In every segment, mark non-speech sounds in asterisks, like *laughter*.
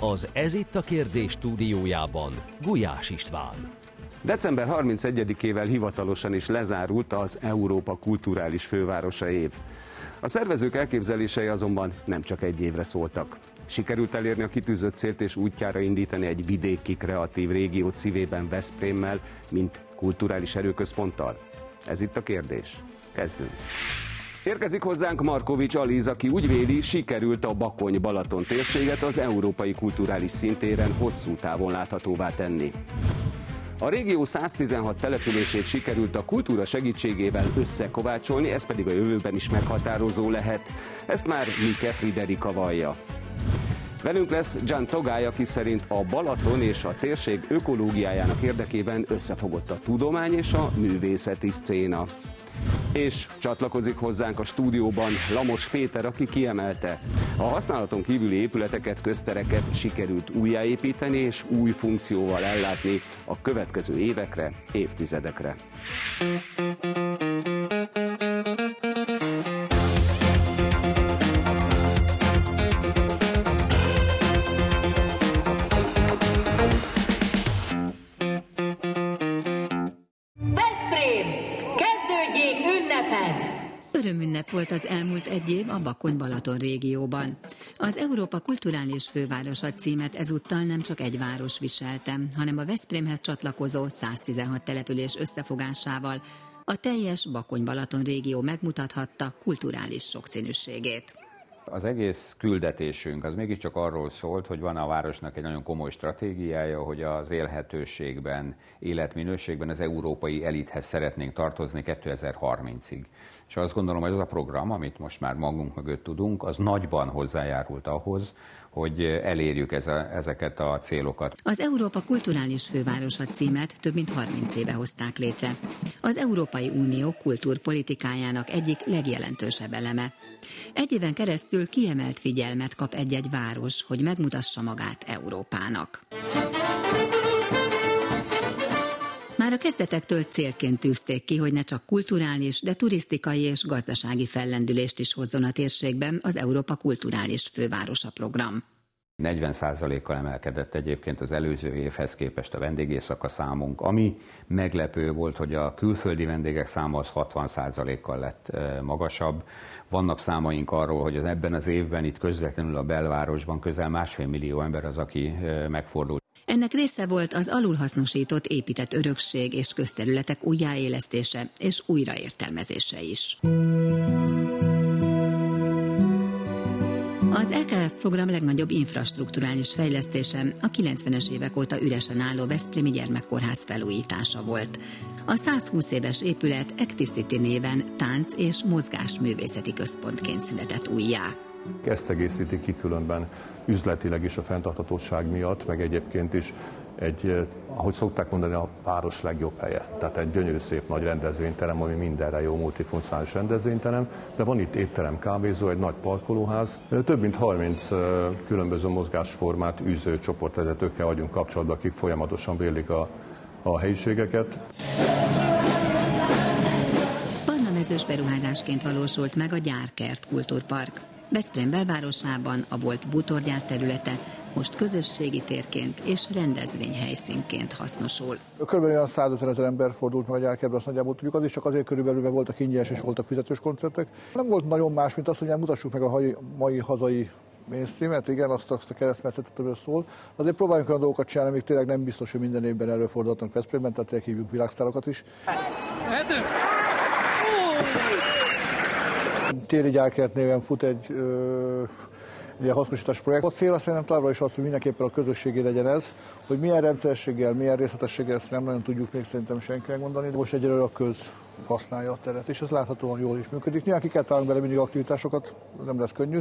Az Ez itt a kérdés stúdiójában Gulyás István. December 31-ével hivatalosan is lezárult az Európa kulturális fővárosa év. A szervezők elképzelései azonban nem csak egy évre szóltak. Sikerült elérni a kitűzött célt és útjára indítani egy vidéki kreatív régiót szívében Veszprémmel, mint kulturális erőközponttal? Ez itt a kérdés. Kezdünk. Érkezik hozzánk Markovics Aliz, aki úgy véli, sikerült a Bakony-Balaton térséget az európai kulturális szintéren hosszú távon láthatóvá tenni. A régió 116 települését sikerült a kultúra segítségével összekovácsolni, ez pedig a jövőben is meghatározó lehet. Ezt már Mike Friderika vallja. Velünk lesz Jan Togály, aki szerint a Balaton és a térség ökológiájának érdekében összefogott a tudomány és a művészeti szcéna. És csatlakozik hozzánk a stúdióban Lamos Péter, aki kiemelte. A használaton kívüli épületeket, köztereket sikerült újjáépíteni és új funkcióval ellátni a következő évekre, évtizedekre. Örömünnep volt az elmúlt egy év a Bakony-Balaton régióban. Az Európa Kulturális Fővárosa címet ezúttal nem csak egy város viselte, hanem a Veszprémhez csatlakozó 116 település összefogásával a teljes Bakony-Balaton régió megmutathatta kulturális sokszínűségét. Az egész küldetésünk az mégiscsak arról szólt, hogy van a városnak egy nagyon komoly stratégiája, hogy az élhetőségben, életminőségben az európai elithez szeretnénk tartozni 2030-ig. És azt gondolom, hogy az a program, amit most már magunk mögött tudunk, az nagyban hozzájárult ahhoz, hogy elérjük ez a, ezeket a célokat. Az Európa Kulturális Fővárosa címet több mint 30 éve hozták létre. Az Európai Unió kultúrpolitikájának egyik legjelentősebb eleme. Egy éven keresztül kiemelt figyelmet kap egy-egy város, hogy megmutassa magát Európának. Kezdetektől célként tűzték ki, hogy ne csak kulturális, de turisztikai és gazdasági fellendülést is hozzon a térségben az Európa Kulturális Fővárosa program. 40%-kal emelkedett egyébként az előző évhez képest a vendégészaka számunk, ami meglepő volt, hogy a külföldi vendégek száma az 60%-kal lett magasabb. Vannak számaink arról, hogy az ebben az évben itt közvetlenül a belvárosban közel másfél millió ember az, aki megfordult. Ennek része volt az alulhasznosított épített örökség és közterületek újjáélesztése és újraértelmezése is. Az LKF program legnagyobb infrastruktúrális fejlesztése a 90-es évek óta üresen álló Veszprémi Gyermekkórház felújítása volt. A 120 éves épület Acticity néven tánc- és mozgásművészeti központként született újjá. Ezt egészíti ki különben üzletileg is a fenntarthatóság miatt, meg egyébként is egy, eh, ahogy szokták mondani, a város legjobb helye. Tehát egy gyönyörű szép nagy rendezvényterem, ami mindenre jó multifunkcionális rendezvényterem, de van itt étterem, kávézó, egy nagy parkolóház. Több mint 30 eh, különböző mozgásformát űző csoportvezetőkkel vagyunk kapcsolatban, akik folyamatosan bérlik a, a helyiségeket. Barnamezős beruházásként valósult meg a Gyárkert Kultúrpark. Veszprém belvárosában a volt bútorgyár területe most közösségi térként és rendezvényhelyszínként hasznosul. Körülbelül olyan 150 ezer ember fordult meg a gyárkerbe, azt nagyjából tudjuk, az is csak azért körülbelül, mert voltak ingyenes és voltak fizetős koncertek. Nem volt nagyon más, mint az, hogy mutassuk meg a mai hazai mainstreamet, igen, azt, azt a keresztmetszetet, amiről szól. Azért próbáljunk olyan dolgokat csinálni, amik tényleg nem biztos, hogy minden évben előfordulhatnak Veszprémben, tehát tényleg hívjuk világsztárokat is. Mehetünk? Téli gyárkert néven fut egy ö, hasznosítás projekt. A cél szerintem továbbra is az, hogy mindenképpen a közösségi legyen ez, hogy milyen rendszerességgel, milyen részletességgel ezt nem nagyon tudjuk még szerintem senki megmondani, de most egyelőre a köz használja a teret, és ez láthatóan jól is működik. Nyilván ki kell találni bele mindig aktivitásokat, nem lesz könnyű.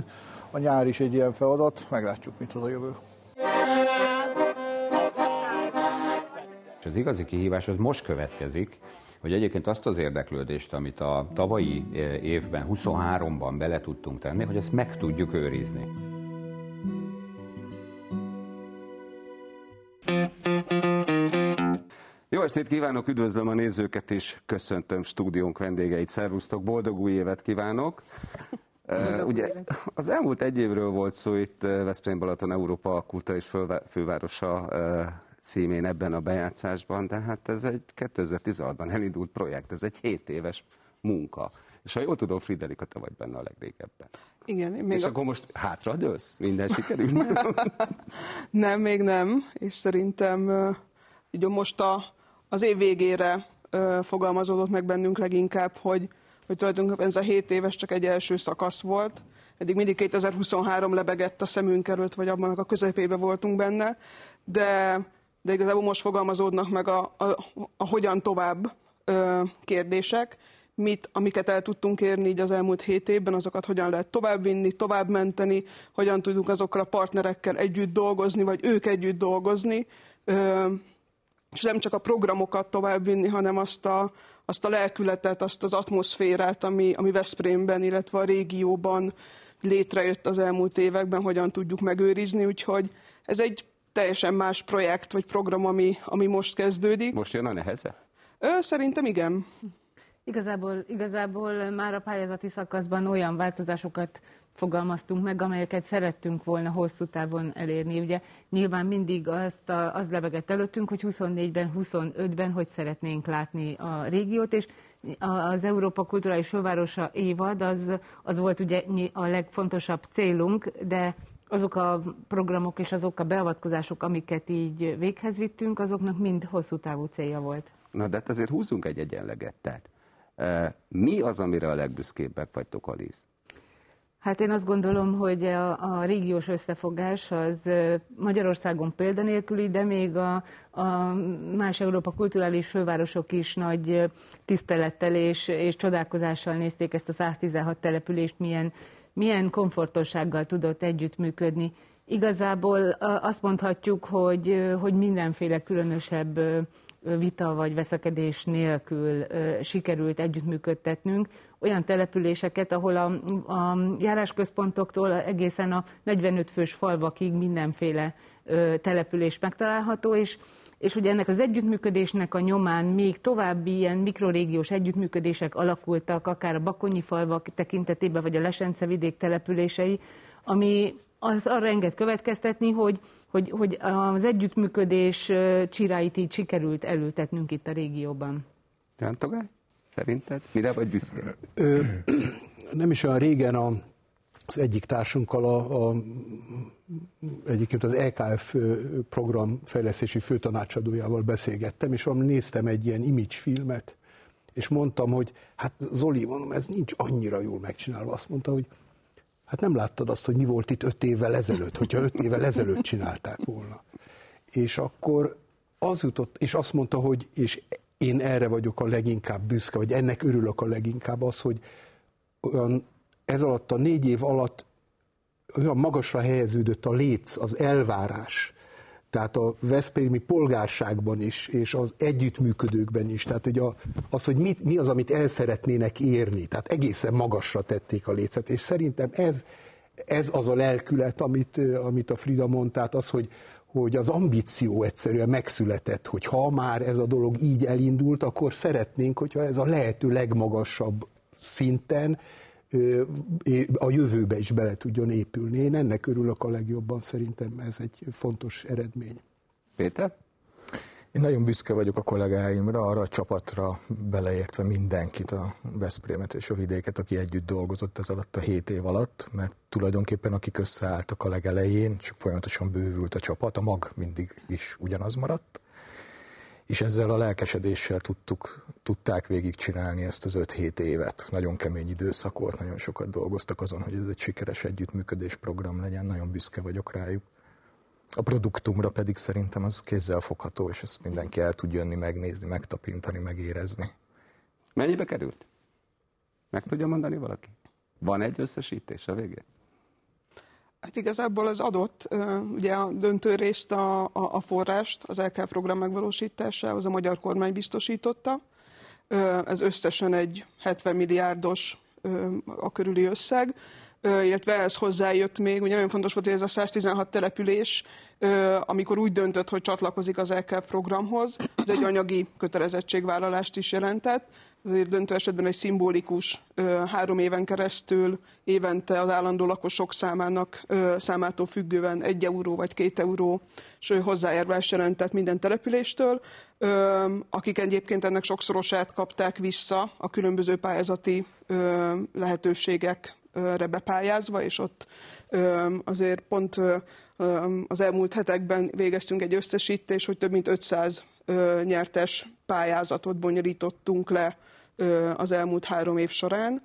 A nyár is egy ilyen feladat, meglátjuk, mit hoz a jövő. Az igazi kihívás az most következik, hogy egyébként azt az érdeklődést, amit a tavalyi eh, évben, 23-ban bele tudtunk tenni, hogy ezt meg tudjuk őrizni. Jó estét kívánok, üdvözlöm a nézőket és köszöntöm stúdiónk vendégeit. Szervusztok, boldog új évet kívánok! *laughs* Uh, ugye az elmúlt egy évről volt szó itt Veszprém Balaton Európa Kulta és Fővárosa uh, címén ebben a bejátszásban, de hát ez egy 2016-ban elindult projekt, ez egy 7 éves munka. És ha jól tudom, Friderika, te vagy benne a legrégebben. Igen. Még és a... akkor most hátradőlsz? Minden sikerült? *laughs* nem, még nem, és szerintem ugye most a, az év végére fogalmazódott meg bennünk leginkább, hogy, hogy tulajdonképpen ez a 7 éves csak egy első szakasz volt. Eddig mindig 2023 lebegett a szemünk előtt, vagy abban a közepébe voltunk benne, de, de igazából most fogalmazódnak meg a, a, a hogyan tovább ö, kérdések, mit, amiket el tudtunk érni így az elmúlt hét évben, azokat hogyan lehet továbbvinni, tovább menteni, hogyan tudunk azokkal a partnerekkel együtt dolgozni, vagy ők együtt dolgozni, és nem csak a programokat továbbvinni, hanem azt a, azt a lelkületet, azt az atmoszférát, ami, ami Veszprémben, illetve a régióban létrejött az elmúlt években, hogyan tudjuk megőrizni, úgyhogy ez egy teljesen más projekt vagy program, ami, ami most kezdődik. Most jön a neheze? Ö, szerintem igen. Igazából, igazából már a pályázati szakaszban olyan változásokat fogalmaztunk meg, amelyeket szerettünk volna hosszú távon elérni. Ugye nyilván mindig azt a, az lebegett előttünk, hogy 24-ben, 25-ben hogy szeretnénk látni a régiót, és az Európa Kulturális Fővárosa évad az, az volt ugye a legfontosabb célunk, de azok a programok és azok a beavatkozások, amiket így véghez vittünk, azoknak mind hosszú távú célja volt. Na de hát azért húzzunk egy egyenleget. Tehát mi az, amire a legbüszkébbek vagytok, Alice? Hát én azt gondolom, hogy a, a régiós összefogás az Magyarországon példanélküli, de még a, a más Európa kulturális fővárosok is nagy tisztelettel és, és csodálkozással nézték ezt a 116 települést, milyen, milyen komfortossággal tudott együttműködni. Igazából azt mondhatjuk, hogy, hogy mindenféle különösebb vita vagy veszekedés nélkül sikerült együttműködtetnünk olyan településeket, ahol a, a járásközpontoktól egészen a 45 fős falvakig mindenféle település megtalálható, és és ugye ennek az együttműködésnek a nyomán még további ilyen mikrorégiós együttműködések alakultak, akár a Bakonyi falvak tekintetében, vagy a Lesence vidék települései, ami az arra enged következtetni, hogy, hogy, hogy az együttműködés csiráit így sikerült elültetnünk itt a régióban. Togály, szerinted? Mire vagy büszke? Ö, nem is olyan régen a, az egyik társunkkal, a, a, egyébként az EKF program fejlesztési főtanácsadójával beszélgettem, és valami néztem egy ilyen image filmet, és mondtam, hogy hát Zoli, mondom, ez nincs annyira jól megcsinálva. Azt mondta, hogy Hát nem láttad azt, hogy mi volt itt öt évvel ezelőtt, hogyha öt évvel ezelőtt csinálták volna. És akkor az jutott, és azt mondta, hogy és én erre vagyok a leginkább büszke, vagy ennek örülök a leginkább az, hogy olyan ez alatt a négy év alatt olyan magasra helyeződött a léc, az elvárás, tehát a Veszprémi polgárságban is, és az együttműködőkben is, tehát hogy a, az, hogy mit, mi az, amit el szeretnének érni, tehát egészen magasra tették a lécet, és szerintem ez, ez az a lelkület, amit, amit a Frida mondta, tehát az, hogy, hogy az ambíció egyszerűen megszületett, hogy ha már ez a dolog így elindult, akkor szeretnénk, hogyha ez a lehető legmagasabb szinten a jövőbe is bele tudjon épülni. Én ennek örülök a legjobban, szerintem ez egy fontos eredmény. Péter? Én nagyon büszke vagyok a kollégáimra, arra a csapatra beleértve mindenkit, a Veszprémet és a vidéket, aki együtt dolgozott ez alatt a hét év alatt, mert tulajdonképpen akik összeálltak a legelején, csak folyamatosan bővült a csapat, a mag mindig is ugyanaz maradt, és ezzel a lelkesedéssel tudtuk, tudták végigcsinálni ezt az 5-7 évet. Nagyon kemény időszak volt, nagyon sokat dolgoztak azon, hogy ez egy sikeres együttműködés program legyen, nagyon büszke vagyok rájuk. A produktumra pedig szerintem az kézzel fogható, és ezt mindenki el tud jönni, megnézni, megtapintani, megérezni. Mennyibe került? Meg tudja mondani valaki? Van egy összesítés a végén? Hát igazából az adott, ugye a döntő részt a, a, a forrást, az LK program megvalósításához a magyar kormány biztosította. Ez összesen egy 70 milliárdos a körüli összeg. Illetve ehhez hozzájött még, ugye nagyon fontos volt, hogy ez a 116 település, amikor úgy döntött, hogy csatlakozik az LKF programhoz, ez egy anyagi kötelezettségvállalást is jelentett, azért döntő esetben egy szimbolikus három éven keresztül évente az állandó lakosok számának számától függően egy euró vagy két euró hozzájárulás jelentett minden településtől, akik egyébként ennek sokszorosát kapták vissza a különböző pályázati lehetőségekre bepályázva, és ott azért pont az elmúlt hetekben végeztünk egy összesítés, hogy több mint 500 nyertes pályázatot bonyolítottunk le az elmúlt három év során,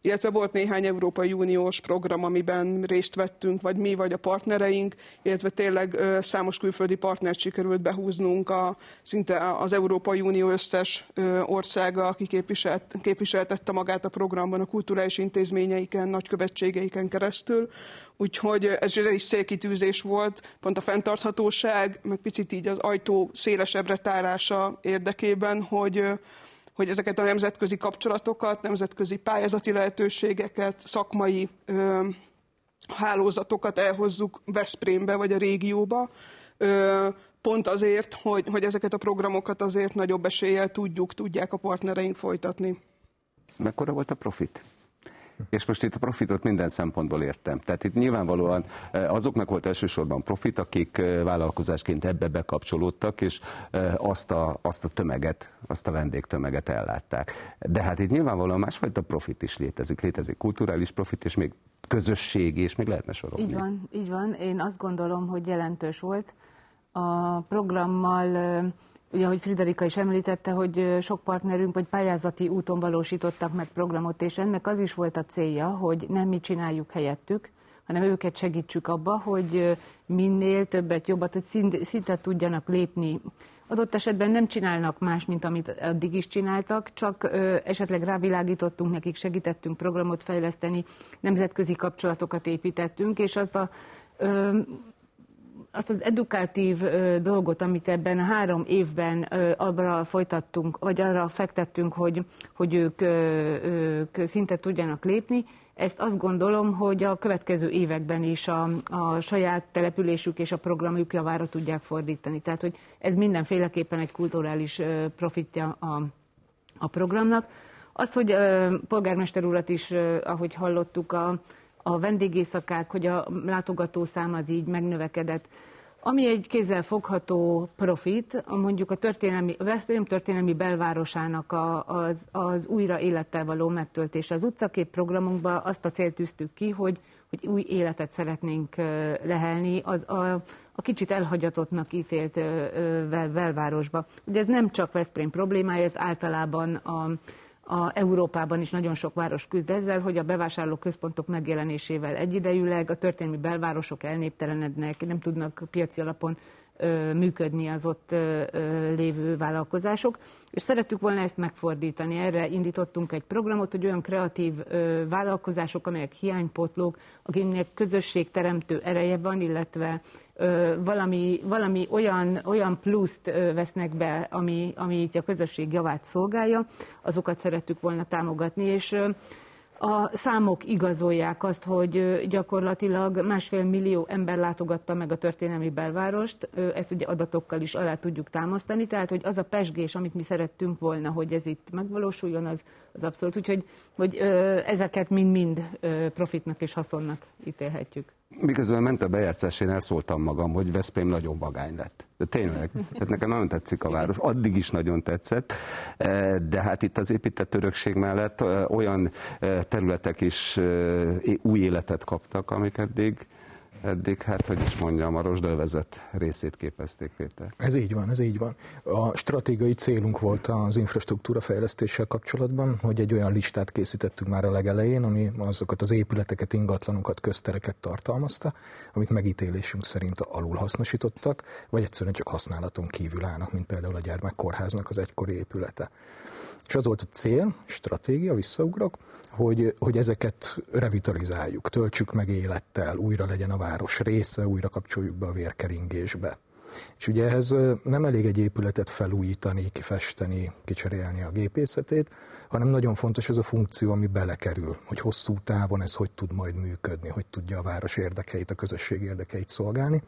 illetve volt néhány Európai Uniós program, amiben részt vettünk, vagy mi, vagy a partnereink, illetve tényleg számos külföldi partnert sikerült behúznunk a, szinte az Európai Unió összes országa, aki képviselt, képviseltette magát a programban a kulturális intézményeiken, nagykövetségeiken keresztül. Úgyhogy ez, is célkitűzés volt, pont a fenntarthatóság, meg picit így az ajtó szélesebbre tárása érdekében, hogy hogy ezeket a nemzetközi kapcsolatokat, nemzetközi pályázati lehetőségeket, szakmai ö, hálózatokat elhozzuk Veszprémbe vagy a régióba, ö, pont azért, hogy, hogy ezeket a programokat azért nagyobb eséllyel tudjuk, tudják a partnereink folytatni. Mekkora volt a profit? És most itt a profitot minden szempontból értem. Tehát itt nyilvánvalóan eh, azoknak volt elsősorban profit, akik eh, vállalkozásként ebbe bekapcsolódtak, és eh, azt a, azt a tömeget, azt a vendégtömeget ellátták. De hát itt nyilvánvalóan másfajta profit is létezik. Létezik kulturális profit, és még közösség, és még lehetne sorolni. Így van, így van. Én azt gondolom, hogy jelentős volt. A programmal Ugye, ahogy Friderika is említette, hogy sok partnerünk vagy pályázati úton valósítottak meg programot, és ennek az is volt a célja, hogy nem mi csináljuk helyettük, hanem őket segítsük abba, hogy minél többet, jobbat, hogy szinte tudjanak lépni. Adott esetben nem csinálnak más, mint amit addig is csináltak, csak ö, esetleg rávilágítottunk nekik, segítettünk programot fejleszteni, nemzetközi kapcsolatokat építettünk, és az a ö, azt az edukatív dolgot, amit ebben három évben arra folytattunk, vagy arra fektettünk, hogy, hogy ők, ők szinte tudjanak lépni, ezt azt gondolom, hogy a következő években is a, a saját településük és a programjuk javára tudják fordítani. Tehát, hogy ez mindenféleképpen egy kulturális profitja a, a programnak. Az, hogy polgármester urat is, ahogy hallottuk, a, a vendégészakák, hogy a látogatószám az így megnövekedett. Ami egy kézzel fogható profit, mondjuk a, történelmi, a Veszprém történelmi belvárosának a, az, az újra élettel való megtöltése. Az utcakép programunkban azt a célt tűztük ki, hogy, hogy új életet szeretnénk lehelni az a, a kicsit elhagyatottnak ítélt belvárosba. Ugye ez nem csak Veszprém problémája, ez általában a, a Európában is nagyon sok város küzd ezzel, hogy a bevásárló központok megjelenésével egyidejűleg a történelmi belvárosok elnéptelenednek, nem tudnak piaci alapon működni az ott lévő vállalkozások, és szerettük volna ezt megfordítani. Erre indítottunk egy programot, hogy olyan kreatív vállalkozások, amelyek hiánypotlók, akiknek közösségteremtő ereje van, illetve valami, valami olyan, olyan pluszt vesznek be, ami, ami a közösség javát szolgálja, azokat szerettük volna támogatni, és a számok igazolják azt, hogy gyakorlatilag másfél millió ember látogatta meg a történelmi belvárost, ezt ugye adatokkal is alá tudjuk támasztani, tehát hogy az a pesgés, amit mi szerettünk volna, hogy ez itt megvalósuljon, az, az abszolút. Úgyhogy hogy ezeket mind-mind profitnak és haszonnak ítélhetjük. Miközben ment a bejátszás, én elszóltam magam, hogy Veszprém nagyon vagány lett. De tényleg, tehát nekem nagyon tetszik a város, addig is nagyon tetszett, e, de hát itt az épített örökség mellett e, olyan e, területek is új életet kaptak, amik eddig eddig, hát hogy is mondjam, a rosdölvezet részét képezték, Péter. Ez így van, ez így van. A stratégiai célunk volt az infrastruktúra fejlesztéssel kapcsolatban, hogy egy olyan listát készítettünk már a legelején, ami azokat az épületeket, ingatlanokat, köztereket tartalmazta, amik megítélésünk szerint alul hasznosítottak, vagy egyszerűen csak használaton kívül állnak, mint például a gyermekkórháznak az egykori épülete. És az volt a cél, stratégia, visszaugrok, hogy, hogy ezeket revitalizáljuk, töltsük meg élettel, újra legyen a város része, újra kapcsoljuk be a vérkeringésbe. És ugye ehhez nem elég egy épületet felújítani, kifesteni, kicserélni a gépészetét, hanem nagyon fontos ez a funkció, ami belekerül, hogy hosszú távon ez hogy tud majd működni, hogy tudja a város érdekeit, a közösség érdekeit szolgálni.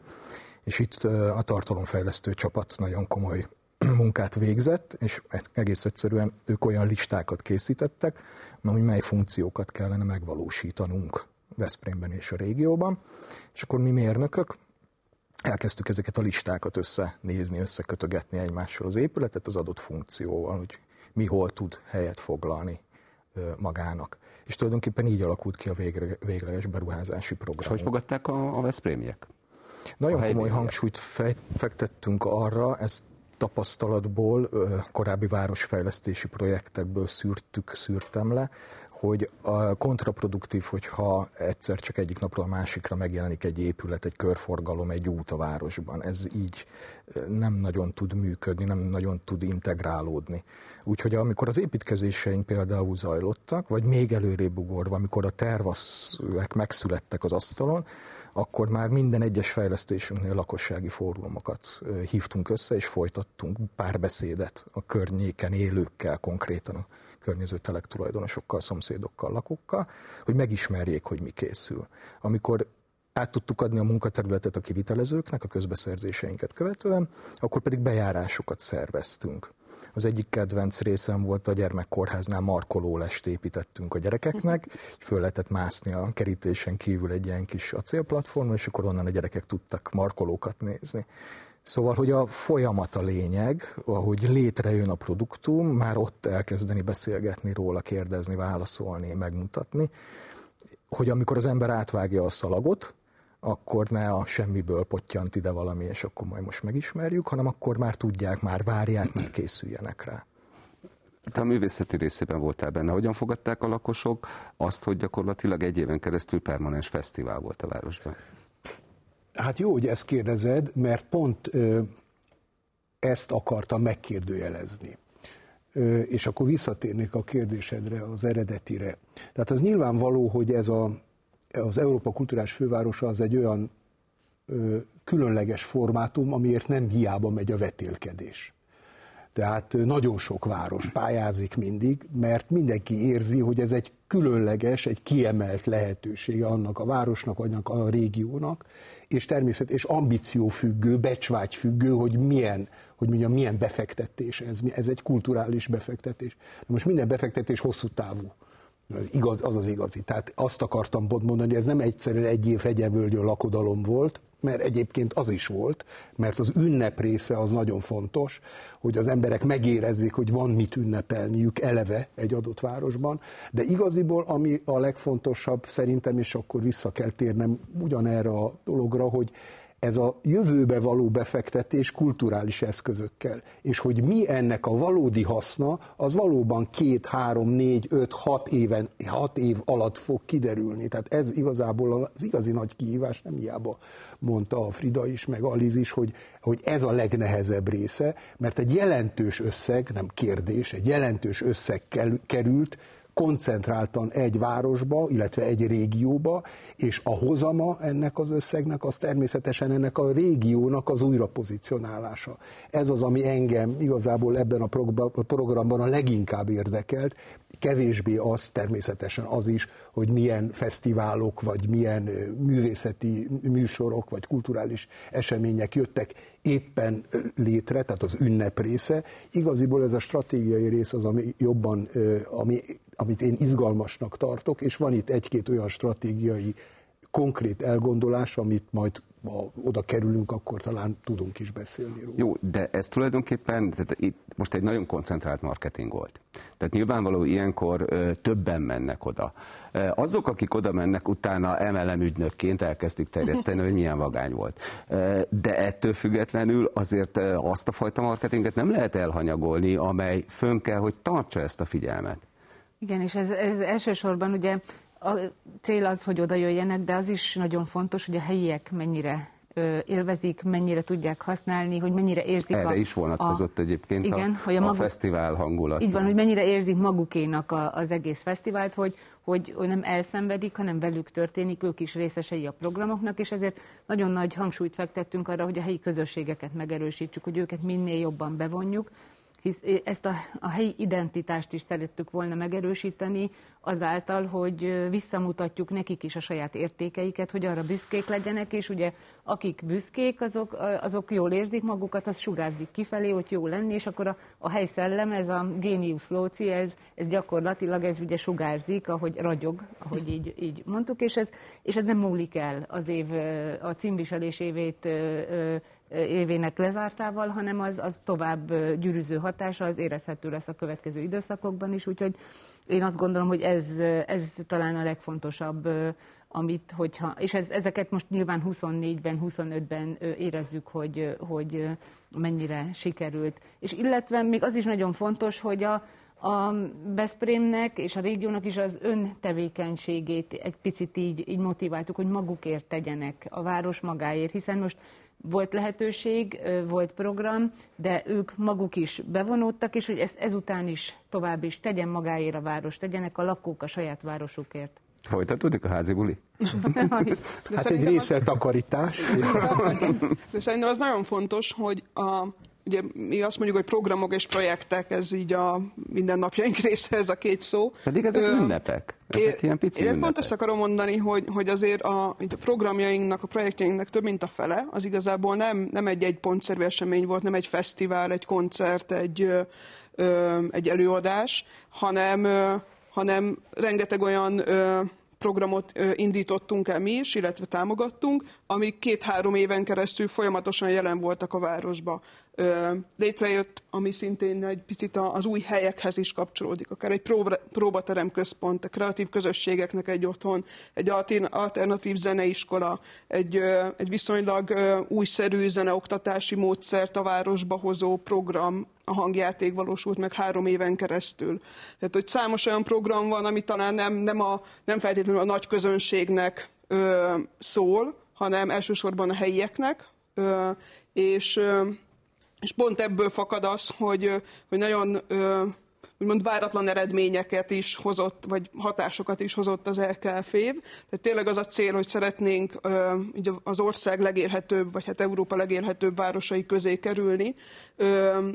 És itt a tartalomfejlesztő csapat nagyon komoly munkát végzett, és egész egyszerűen ők olyan listákat készítettek, hogy mely funkciókat kellene megvalósítanunk Veszprémben és a régióban. És akkor mi mérnökök elkezdtük ezeket a listákat összenézni, összekötögetni egymással az épületet az adott funkcióval, hogy mi hol tud helyet foglalni magának. És tulajdonképpen így alakult ki a végre, végleges beruházási program. És hogy fogadták a, a Veszprémiek? Nagyon komoly hangsúlyt fektettünk arra, ezt tapasztalatból, korábbi városfejlesztési projektekből szűrtük, szűrtem le, hogy a kontraproduktív, hogyha egyszer csak egyik napról a másikra megjelenik egy épület, egy körforgalom, egy út a városban. Ez így nem nagyon tud működni, nem nagyon tud integrálódni. Úgyhogy amikor az építkezéseink például zajlottak, vagy még előrébb ugorva, amikor a tervaszek megszülettek az asztalon, akkor már minden egyes fejlesztésünknél lakossági fórumokat hívtunk össze, és folytattunk párbeszédet a környéken élőkkel konkrétan a környező telek tulajdonosokkal, szomszédokkal, lakókkal, hogy megismerjék, hogy mi készül. Amikor át tudtuk adni a munkaterületet a kivitelezőknek a közbeszerzéseinket követően, akkor pedig bejárásokat szerveztünk. Az egyik kedvenc részem volt a gyermekkórháznál markolólest építettünk a gyerekeknek, föl lehetett mászni a kerítésen kívül egy ilyen kis acélplatformon, és akkor onnan a gyerekek tudtak markolókat nézni. Szóval, hogy a folyamat a lényeg, ahogy létrejön a produktum, már ott elkezdeni beszélgetni róla, kérdezni, válaszolni, megmutatni, hogy amikor az ember átvágja a szalagot, akkor ne a semmiből pottyant ide valami, és akkor majd most megismerjük, hanem akkor már tudják, már várják, már készüljenek rá. Te a művészeti részében voltál benne. Hogyan fogadták a lakosok azt, hogy gyakorlatilag egy éven keresztül permanens fesztivál volt a városban? Hát jó, hogy ezt kérdezed, mert pont ö, ezt akartam megkérdőjelezni. Ö, és akkor visszatérnék a kérdésedre, az eredetire. Tehát az nyilvánvaló, hogy ez a, az Európa Kulturális Fővárosa az egy olyan ö, különleges formátum, amiért nem hiába megy a vetélkedés. Tehát nagyon sok város pályázik mindig, mert mindenki érzi, hogy ez egy különleges, egy kiemelt lehetősége annak a városnak, annak a régiónak, és természet és ambíciófüggő, becsvágyfüggő, hogy milyen, hogy mondjam, milyen befektetés ez. Ez egy kulturális befektetés. De most minden befektetés hosszú távú. Igaz, az az igazi. Tehát azt akartam pont mondani, ez nem egyszerűen egy év hegyenvölgyön lakodalom volt, mert egyébként az is volt, mert az ünnep része az nagyon fontos, hogy az emberek megérezzék, hogy van mit ünnepelniük eleve egy adott városban, de igaziból ami a legfontosabb szerintem, és akkor vissza kell térnem ugyanerre a dologra, hogy ez a jövőbe való befektetés kulturális eszközökkel, és hogy mi ennek a valódi haszna, az valóban két, három, négy, öt, hat éven, hat év alatt fog kiderülni. Tehát ez igazából az igazi nagy kihívás, nem hiába mondta a Frida is, meg Aliz is, hogy, hogy ez a legnehezebb része, mert egy jelentős összeg, nem kérdés, egy jelentős összeg került koncentráltan egy városba, illetve egy régióba, és a hozama ennek az összegnek az természetesen ennek a régiónak az újrapozicionálása. Ez az, ami engem igazából ebben a programban a leginkább érdekelt, kevésbé az természetesen az is, hogy milyen fesztiválok, vagy milyen művészeti műsorok, vagy kulturális események jöttek éppen létre, tehát az ünnep része. Igaziból ez a stratégiai rész az, ami jobban, ami amit én izgalmasnak tartok, és van itt egy-két olyan stratégiai konkrét elgondolás, amit majd ha oda kerülünk, akkor talán tudunk is beszélni róla. Jó, de ez tulajdonképpen tehát itt most egy nagyon koncentrált marketing volt. Tehát nyilvánvaló ilyenkor ö, többen mennek oda. Azok, akik oda mennek, utána MLM ügynökként elkezdik terjeszteni, hogy milyen vagány volt. De ettől függetlenül azért azt a fajta marketinget nem lehet elhanyagolni, amely fönn kell, hogy tartsa ezt a figyelmet. Igen, és ez, ez elsősorban ugye a cél az, hogy oda jöjjenek, de az is nagyon fontos, hogy a helyiek mennyire élvezik, mennyire tudják használni, hogy mennyire érzik Erre a, is vonatkozott a, egyébként igen, a, hogy a, a maguk, fesztivál hangulat. Így van, hogy mennyire érzik magukénak a, az egész fesztivált, hogy, hogy, hogy nem elszenvedik, hanem velük történik, ők is részesei a programoknak, és ezért nagyon nagy hangsúlyt fektettünk arra, hogy a helyi közösségeket megerősítsük, hogy őket minél jobban bevonjuk, hisz ezt a, a helyi identitást is szerettük volna megerősíteni, azáltal, hogy visszamutatjuk nekik is a saját értékeiket, hogy arra büszkék legyenek, és ugye akik büszkék, azok, azok jól érzik magukat, az sugárzik kifelé, hogy jó lenni, és akkor a, a helyszellem, ez a génius lóci, ez, ez gyakorlatilag ez ugye sugárzik, ahogy ragyog, ahogy így, így mondtuk, és ez, és ez nem múlik el az év, a címviselés évét évének lezártával, hanem az, az tovább gyűrűző hatása, az érezhető lesz a következő időszakokban is, úgyhogy én azt gondolom, hogy ez, ez talán a legfontosabb, amit, hogyha, és ez, ezeket most nyilván 24-ben, 25-ben érezzük, hogy, hogy mennyire sikerült. És illetve még az is nagyon fontos, hogy a, a Veszprémnek és a régiónak is az öntevékenységét egy picit így, így motiváltuk, hogy magukért tegyenek a város magáért, hiszen most volt lehetőség, volt program, de ők maguk is bevonódtak, és hogy ezt ezután is tovább is tegyen magáért a város, tegyenek a lakók a saját városukért. Folytatódik a házi buli? *laughs* hát egy része takarítás. *laughs* De szerintem az nagyon fontos, hogy a, ugye mi azt mondjuk, hogy programok és projektek, ez így a mindennapjaink *laughs* része, ez a két szó. Pedig ezek Ö, ünnepek. Ezek én, ilyen pici én ünnepek. pont ezt akarom mondani, hogy, hogy azért a, a programjainknak, a projektjeinknek több mint a fele, az igazából nem, nem egy egy pontszerű esemény volt, nem egy fesztivál, egy koncert, egy, ö, egy előadás, hanem, ö, hanem rengeteg olyan ö, programot indítottunk el mi is, illetve támogattunk, amik két-három éven keresztül folyamatosan jelen voltak a városba. Létrejött, ami szintén egy picit az új helyekhez is kapcsolódik, akár egy próbaterem központ, a kreatív közösségeknek egy otthon, egy alternatív zeneiskola, egy, egy viszonylag újszerű zeneoktatási módszert a városba hozó program, a hangjáték valósult meg három éven keresztül. Tehát, hogy számos olyan program van, ami talán nem, nem, a, nem feltétlenül a nagy közönségnek szól, hanem elsősorban a helyieknek, és, és pont ebből fakad az, hogy, hogy nagyon úgymond váratlan eredményeket is hozott, vagy hatásokat is hozott az LKF év. Tehát tényleg az a cél, hogy szeretnénk uh, az ország legélhetőbb, vagy hát Európa legélhetőbb városai közé kerülni. Uh,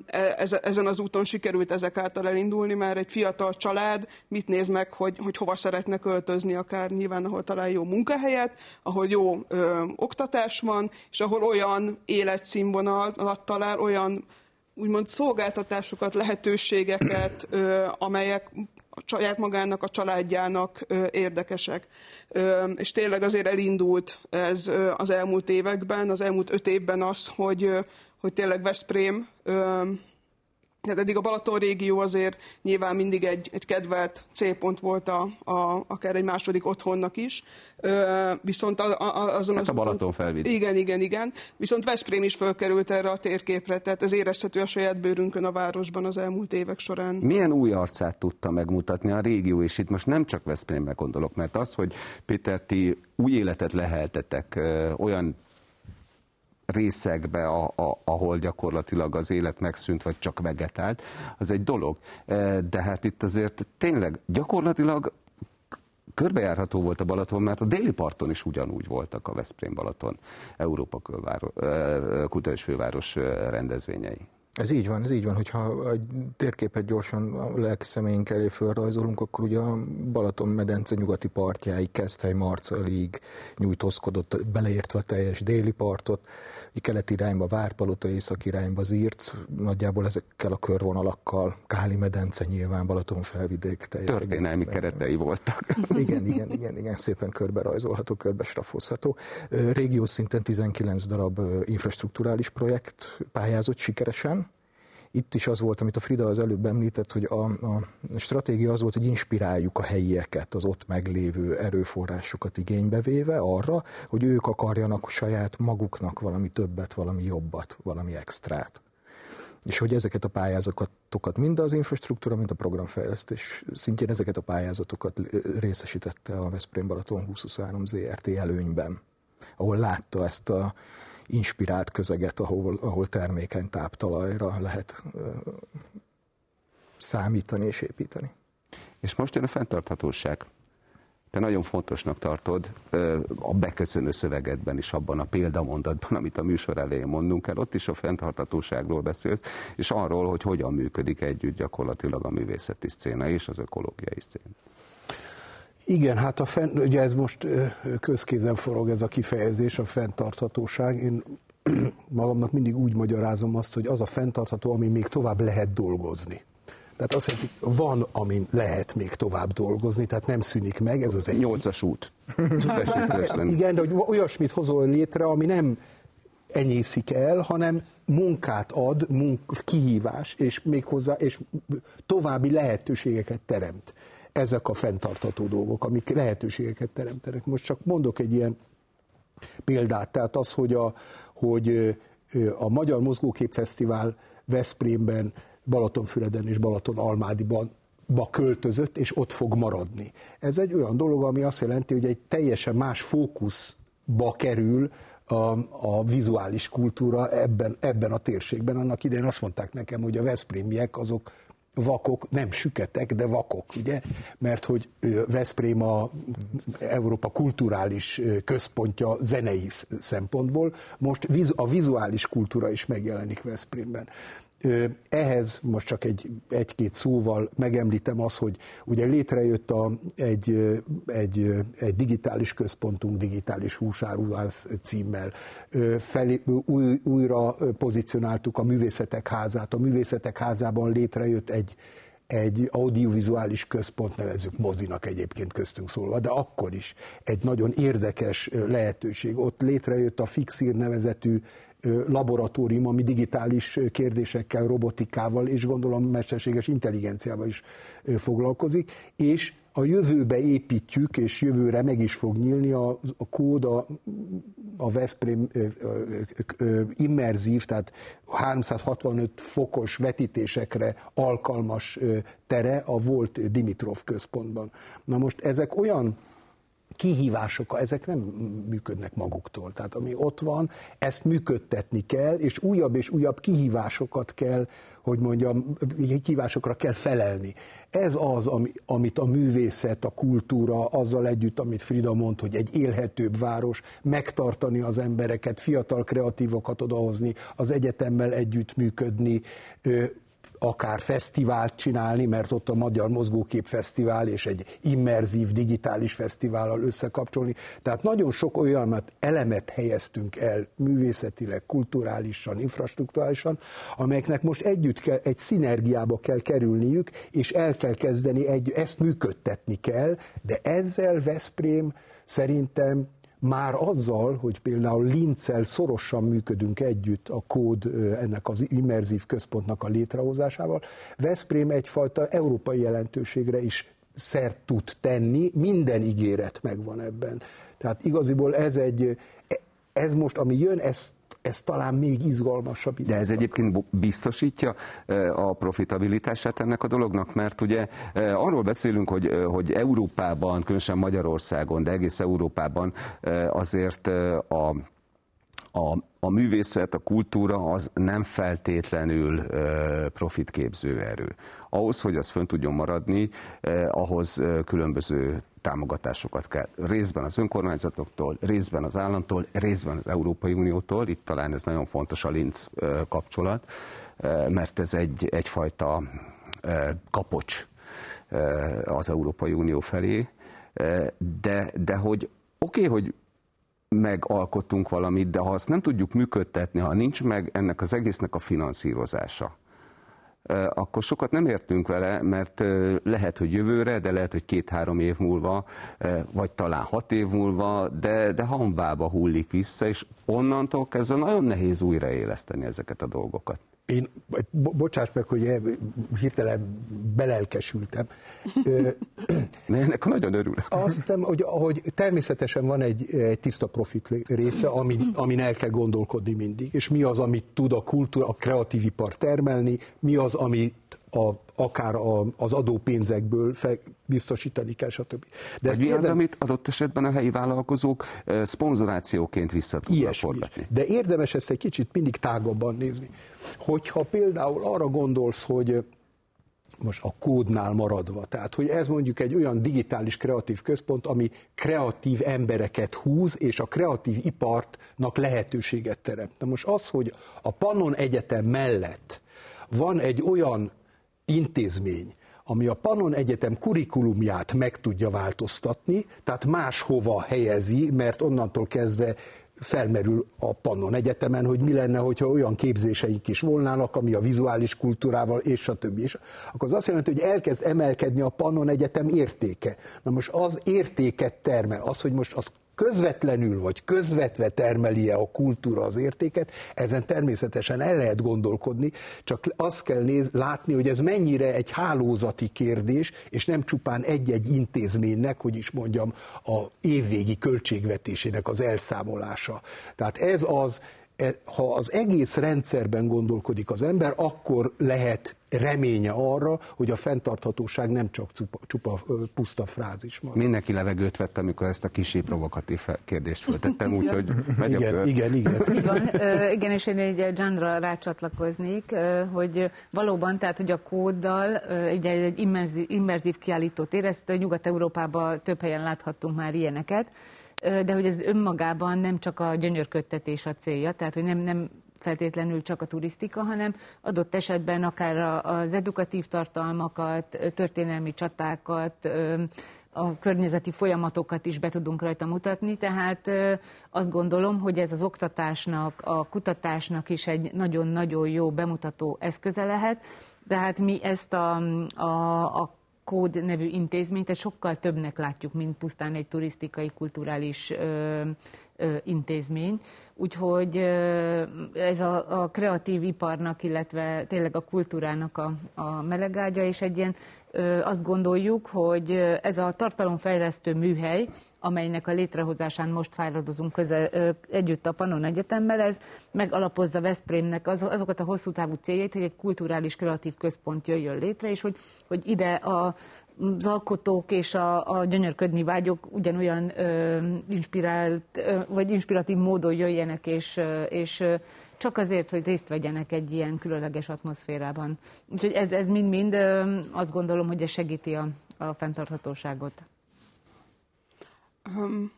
ezen az úton sikerült ezek által elindulni, mert egy fiatal család mit néz meg, hogy, hogy hova szeretne költözni, akár nyilván, ahol talál jó munkahelyet, ahol jó oktatás van, és ahol olyan életszínvonalat talál, olyan úgymond szolgáltatásokat, lehetőségeket, amelyek saját magának, a családjának érdekesek. És tényleg azért elindult ez az elmúlt években, az elmúlt öt évben az, hogy, hogy tényleg Veszprém tehát eddig a Balaton régió azért nyilván mindig egy, egy kedvelt célpont volt a, a, akár egy második otthonnak is. Ö, viszont a, a, azon hát az a Balaton felvitt. Igen, igen, igen. Viszont Veszprém is fölkerült erre a térképre, tehát ez érezhető a saját bőrünkön a városban az elmúlt évek során. Milyen új arcát tudta megmutatni a régió, és itt most nem csak Veszprémre gondolok, mert az, hogy Péter, ti új életet leheltetek olyan részekbe, a, a, ahol gyakorlatilag az élet megszűnt, vagy csak vegetált, az egy dolog. De hát itt azért tényleg gyakorlatilag körbejárható volt a Balaton, mert a déli parton is ugyanúgy voltak a Veszprém-Balaton Európa e, kulturális főváros rendezvényei. Ez így van, ez így van, hogyha egy térképet gyorsan a lelki személyünk elé felrajzolunk, akkor ugye a Balaton-medence nyugati partjáig, Keszthely, Marcalig nyújtózkodott, beleértve a teljes déli partot, keleti irányba Várpalota, észak irányba Zírc, nagyjából ezekkel a körvonalakkal, Káli medence nyilván, Balaton felvidék teljes. Történelmi keretei voltak. *laughs* Igen, igen, igen, igen, szépen körbe rajzolható, körbe strafozható. Régió szinten 19 darab infrastruktúrális projekt pályázott sikeresen, itt is az volt, amit a Frida az előbb említett, hogy a, a stratégia az volt, hogy inspiráljuk a helyieket, az ott meglévő erőforrásokat igénybe véve arra, hogy ők akarjanak saját maguknak valami többet, valami jobbat, valami extrát. És hogy ezeket a pályázatokat mind az infrastruktúra, mind a programfejlesztés szintjén ezeket a pályázatokat részesítette a Veszprém Balaton 2023 ZRT előnyben, ahol látta ezt a inspirált közeget, ahol, ahol termékeny táptalajra lehet számítani és építeni. És most jön a fenntarthatóság. Te nagyon fontosnak tartod a beköszönő szövegedben is, abban a példamondatban, amit a műsor elején mondunk kell, ott is a fenntarthatóságról beszélsz, és arról, hogy hogyan működik együtt gyakorlatilag a művészeti szcéna és az ökológiai szcéna. Igen, hát a fenn, ugye ez most közkézen forog ez a kifejezés, a fenntarthatóság. Én *clears throat* magamnak mindig úgy magyarázom azt, hogy az a fenntartható, ami még tovább lehet dolgozni. Tehát azt jelenti, van, amin lehet még tovább dolgozni, tehát nem szűnik meg, ez az egy. Nyolcas út. Igen, de hogy olyasmit hozol létre, ami nem enyészik el, hanem munkát ad, munk, kihívás, és még hozzá, és további lehetőségeket teremt. Ezek a fenntartató dolgok, amik lehetőségeket teremtenek. Most csak mondok egy ilyen példát, tehát az, hogy a, hogy a Magyar Mozgóképfesztivál Veszprémben Balatonfüreden és Balaton-Almádiban ba költözött, és ott fog maradni. Ez egy olyan dolog, ami azt jelenti, hogy egy teljesen más fókuszba kerül a, a vizuális kultúra ebben, ebben a térségben. Annak idején azt mondták nekem, hogy a Veszprémiek azok vakok, nem süketek, de vakok, ugye? Mert hogy Veszprém a Európa kulturális központja zenei szempontból, most a vizuális kultúra is megjelenik Veszprémben. Ehhez most csak egy, egy-két szóval megemlítem az, hogy ugye létrejött a, egy, egy, egy digitális központunk, digitális húsáruház címmel. Fel, új, újra pozícionáltuk a művészetek házát. A művészetek házában létrejött egy, egy audiovizuális központ, nevezzük mozinak egyébként köztünk szólva, de akkor is egy nagyon érdekes lehetőség. Ott létrejött a Fixír nevezetű laboratórium, ami digitális kérdésekkel, robotikával és gondolom mesterséges intelligenciával is foglalkozik, és a jövőbe építjük, és jövőre meg is fog nyílni a, a kód, a, a Veszprém immerzív, tehát 365 fokos vetítésekre alkalmas tere a volt Dimitrov központban. Na most ezek olyan kihívások, ezek nem működnek maguktól. Tehát ami ott van, ezt működtetni kell, és újabb és újabb kihívásokat kell, hogy mondjam, kihívásokra kell felelni. Ez az, amit a művészet, a kultúra, azzal együtt, amit Frida mond, hogy egy élhetőbb város, megtartani az embereket, fiatal kreatívokat odahozni, az egyetemmel együtt működni, akár fesztivált csinálni, mert ott a Magyar Mozgókép Fesztivál és egy immerzív digitális fesztivállal összekapcsolni. Tehát nagyon sok olyan elemet helyeztünk el művészetileg, kulturálisan, infrastruktúrálisan, amelyeknek most együtt kell, egy szinergiába kell kerülniük, és el kell kezdeni, egy, ezt működtetni kell, de ezzel Veszprém szerintem már azzal, hogy például Linccel szorosan működünk együtt a kód ennek az immerzív központnak a létrehozásával, Veszprém egyfajta európai jelentőségre is szert tud tenni, minden ígéret megvan ebben. Tehát igaziból ez egy, ez most, ami jön, ez ez talán még izgalmasabb. De ez egyébként biztosítja a profitabilitását ennek a dolognak, mert ugye arról beszélünk, hogy, hogy Európában, különösen Magyarországon, de egész Európában azért a a, a művészet, a kultúra az nem feltétlenül profitképző erő. Ahhoz, hogy az fönn tudjon maradni, ahhoz különböző támogatásokat kell. Részben az önkormányzatoktól, részben az államtól, részben az Európai Uniótól, itt talán ez nagyon fontos a Linz kapcsolat, mert ez egy, egyfajta kapocs az Európai Unió felé, de, de hogy oké, okay, hogy megalkottunk valamit, de ha azt nem tudjuk működtetni, ha nincs meg ennek az egésznek a finanszírozása, akkor sokat nem értünk vele, mert lehet, hogy jövőre, de lehet, hogy két-három év múlva, vagy talán hat év múlva, de, de hambába hullik vissza, és onnantól kezdve nagyon nehéz újraéleszteni ezeket a dolgokat. Én, bocsáss meg, hogy hirtelen belelkesültem. *clears throat* Ne, ennek nagyon örülök. Azt hiszem, hogy, hogy természetesen van egy, egy tiszta profit része, amin, amin el kell gondolkodni mindig, és mi az, amit tud a kultúra, a kreatív ipar termelni, mi az, amit a, akár a, az adópénzekből fel, biztosítani kell, stb. De ez mi érdem... az, amit adott esetben a helyi vállalkozók szponzorációként vissza tudnak forgatni? De érdemes ezt egy kicsit mindig tágabban nézni. Hogyha például arra gondolsz, hogy most a kódnál maradva. Tehát, hogy ez mondjuk egy olyan digitális kreatív központ, ami kreatív embereket húz, és a kreatív ipartnak lehetőséget teremt. Na most az, hogy a Pannon Egyetem mellett van egy olyan intézmény, ami a Pannon Egyetem kurikulumját meg tudja változtatni, tehát máshova helyezi, mert onnantól kezdve felmerül a Pannon Egyetemen, hogy mi lenne, hogyha olyan képzéseik is volnának, ami a vizuális kultúrával, és a többi. És akkor az azt jelenti, hogy elkezd emelkedni a Pannon Egyetem értéke. Na most az értéket termel, az, hogy most az közvetlenül vagy közvetve termeli-e a kultúra az értéket, ezen természetesen el lehet gondolkodni, csak azt kell néz, látni, hogy ez mennyire egy hálózati kérdés, és nem csupán egy-egy intézménynek, hogy is mondjam, a évvégi költségvetésének az elszámolása. Tehát ez az, ha az egész rendszerben gondolkodik az ember, akkor lehet reménye arra, hogy a fenntarthatóság nem csak csupa, csupa puszta frázis marad. Mindenki levegőt vett, amikor ezt a kicsi provokatív kérdést föltettem, *laughs* úgyhogy megyek igen, igen, igen, *laughs* igen. igen, és én egy Johnra rácsatlakoznék, hogy valóban, tehát, hogy a kóddal ugye egy immerzív, immerzív kiállítót érezt, Nyugat-Európában több helyen láthattunk már ilyeneket, de hogy ez önmagában nem csak a gyönyörködtetés a célja, tehát hogy nem, nem feltétlenül csak a turisztika, hanem adott esetben akár az edukatív tartalmakat, történelmi csatákat, a környezeti folyamatokat is be tudunk rajta mutatni, tehát azt gondolom, hogy ez az oktatásnak, a kutatásnak is egy nagyon-nagyon jó bemutató eszköze lehet, de hát mi ezt a, a, a Kód nevű intézményt, egy sokkal többnek látjuk, mint pusztán egy turisztikai, kulturális ö, ö, intézmény. Úgyhogy ez a, a kreatív iparnak, illetve tényleg a kultúrának a, a melegágya, és egy ilyen azt gondoljuk, hogy ez a tartalomfejlesztő műhely, amelynek a létrehozásán most fáradozunk közel, együtt a Pannon Egyetemmel, ez megalapozza Veszprémnek az, azokat a hosszú távú céljait, hogy egy kulturális kreatív központ jöjjön létre, és hogy, hogy ide a, az alkotók és a, a gyönyörködni vágyok ugyanolyan ö, inspirált, ö, vagy inspiratív módon jöjjenek, és, ö, és ö, csak azért, hogy részt vegyenek egy ilyen különleges atmoszférában. Úgyhogy ez, ez mind-mind azt gondolom, hogy ez segíti a, a fenntarthatóságot. Um,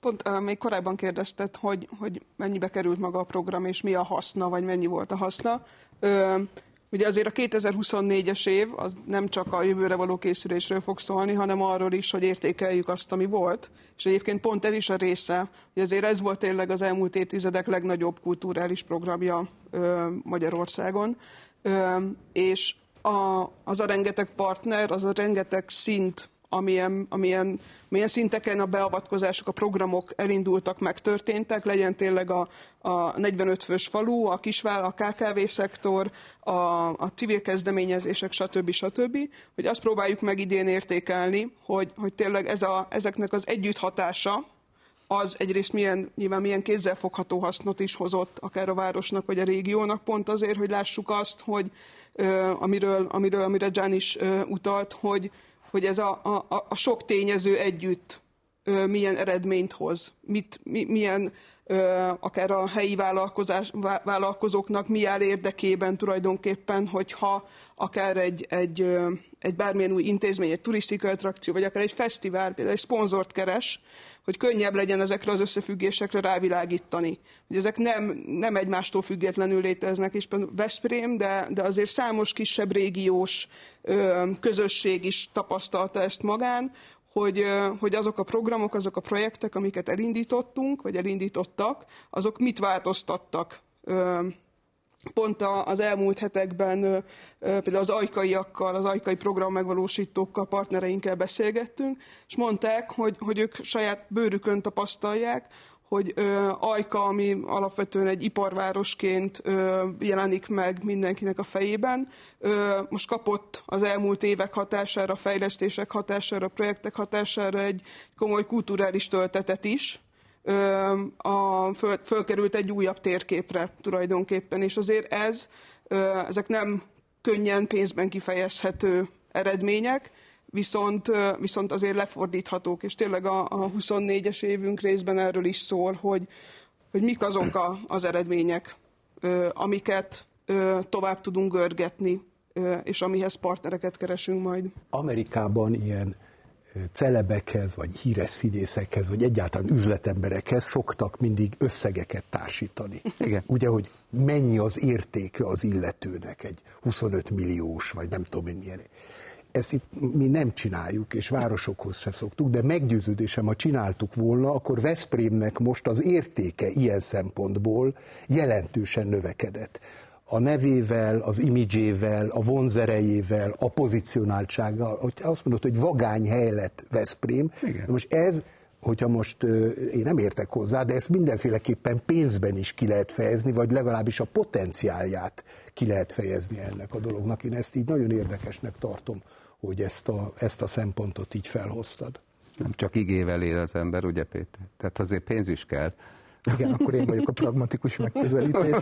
pont uh, még korábban kérdezted, hogy, hogy mennyibe került maga a program, és mi a haszna, vagy mennyi volt a haszna. Uh, Ugye azért a 2024-es év az nem csak a jövőre való készülésről fog szólni, hanem arról is, hogy értékeljük azt, ami volt. És egyébként pont ez is a része, hogy azért ez volt tényleg az elmúlt évtizedek legnagyobb kulturális programja ö, Magyarországon. Ö, és a, az a rengeteg partner, az a rengeteg szint, amilyen, amilyen, milyen szinteken a beavatkozások, a programok elindultak, megtörténtek, legyen tényleg a, a 45 fős falu, a kisvál, a KKV szektor, a, a civil kezdeményezések, stb. stb., hogy azt próbáljuk meg idén értékelni, hogy, hogy tényleg ez a, ezeknek az együtthatása, az egyrészt milyen, nyilván milyen kézzelfogható hasznot is hozott akár a városnak vagy a régiónak, pont azért, hogy lássuk azt, hogy ö, amiről, amiről, amire Jan is ö, utalt, hogy, hogy ez a, a, a sok tényező együtt ö, milyen eredményt hoz, mit, mi, milyen ö, akár a helyi vállalkozás, vállalkozóknak mi áll érdekében tulajdonképpen, hogyha akár egy, egy, egy bármilyen új intézmény, egy turisztikai attrakció, vagy akár egy fesztivál, például egy szponzort keres, hogy könnyebb legyen ezekre az összefüggésekre rávilágítani. Hogy ezek nem, nem egymástól függetlenül léteznek, és Veszprém, de, de azért számos kisebb régiós ö, közösség is tapasztalta ezt magán, hogy, hogy azok a programok, azok a projektek, amiket elindítottunk, vagy elindítottak, azok mit változtattak pont az elmúlt hetekben például az ajkaiakkal, az ajkai program megvalósítókkal, partnereinkkel beszélgettünk, és mondták, hogy, hogy ők saját bőrükön tapasztalják, hogy ö, Ajka, ami alapvetően egy iparvárosként ö, jelenik meg mindenkinek a fejében, ö, most kapott az elmúlt évek hatására, fejlesztések hatására, projektek hatására egy komoly kulturális töltetet is, a, föl, fölkerült egy újabb térképre tulajdonképpen, és azért ez, ezek nem könnyen pénzben kifejezhető eredmények, viszont, viszont azért lefordíthatók, és tényleg a, a 24-es évünk részben erről is szól, hogy, hogy mik azok a, az eredmények, amiket tovább tudunk görgetni, és amihez partnereket keresünk majd. Amerikában ilyen celebekhez, vagy híres színészekhez, vagy egyáltalán üzletemberekhez szoktak mindig összegeket társítani. Igen. Ugye, hogy mennyi az értéke az illetőnek, egy 25 milliós, vagy nem tudom én milyen. Ezt itt mi nem csináljuk, és városokhoz se szoktuk, de meggyőződésem, ha csináltuk volna, akkor Veszprémnek most az értéke ilyen szempontból jelentősen növekedett a nevével, az imidzsével, a vonzerejével, a pozicionáltsággal, hogy azt mondod, hogy vagány hely lett Veszprém. Igen. Most ez, hogyha most én nem értek hozzá, de ezt mindenféleképpen pénzben is ki lehet fejezni, vagy legalábbis a potenciálját ki lehet fejezni ennek a dolognak. Én ezt így nagyon érdekesnek tartom, hogy ezt a, ezt a szempontot így felhoztad. Nem csak igével él az ember, ugye Péter? Tehát azért pénz is kell. Igen, akkor én vagyok a pragmatikus megközelítés,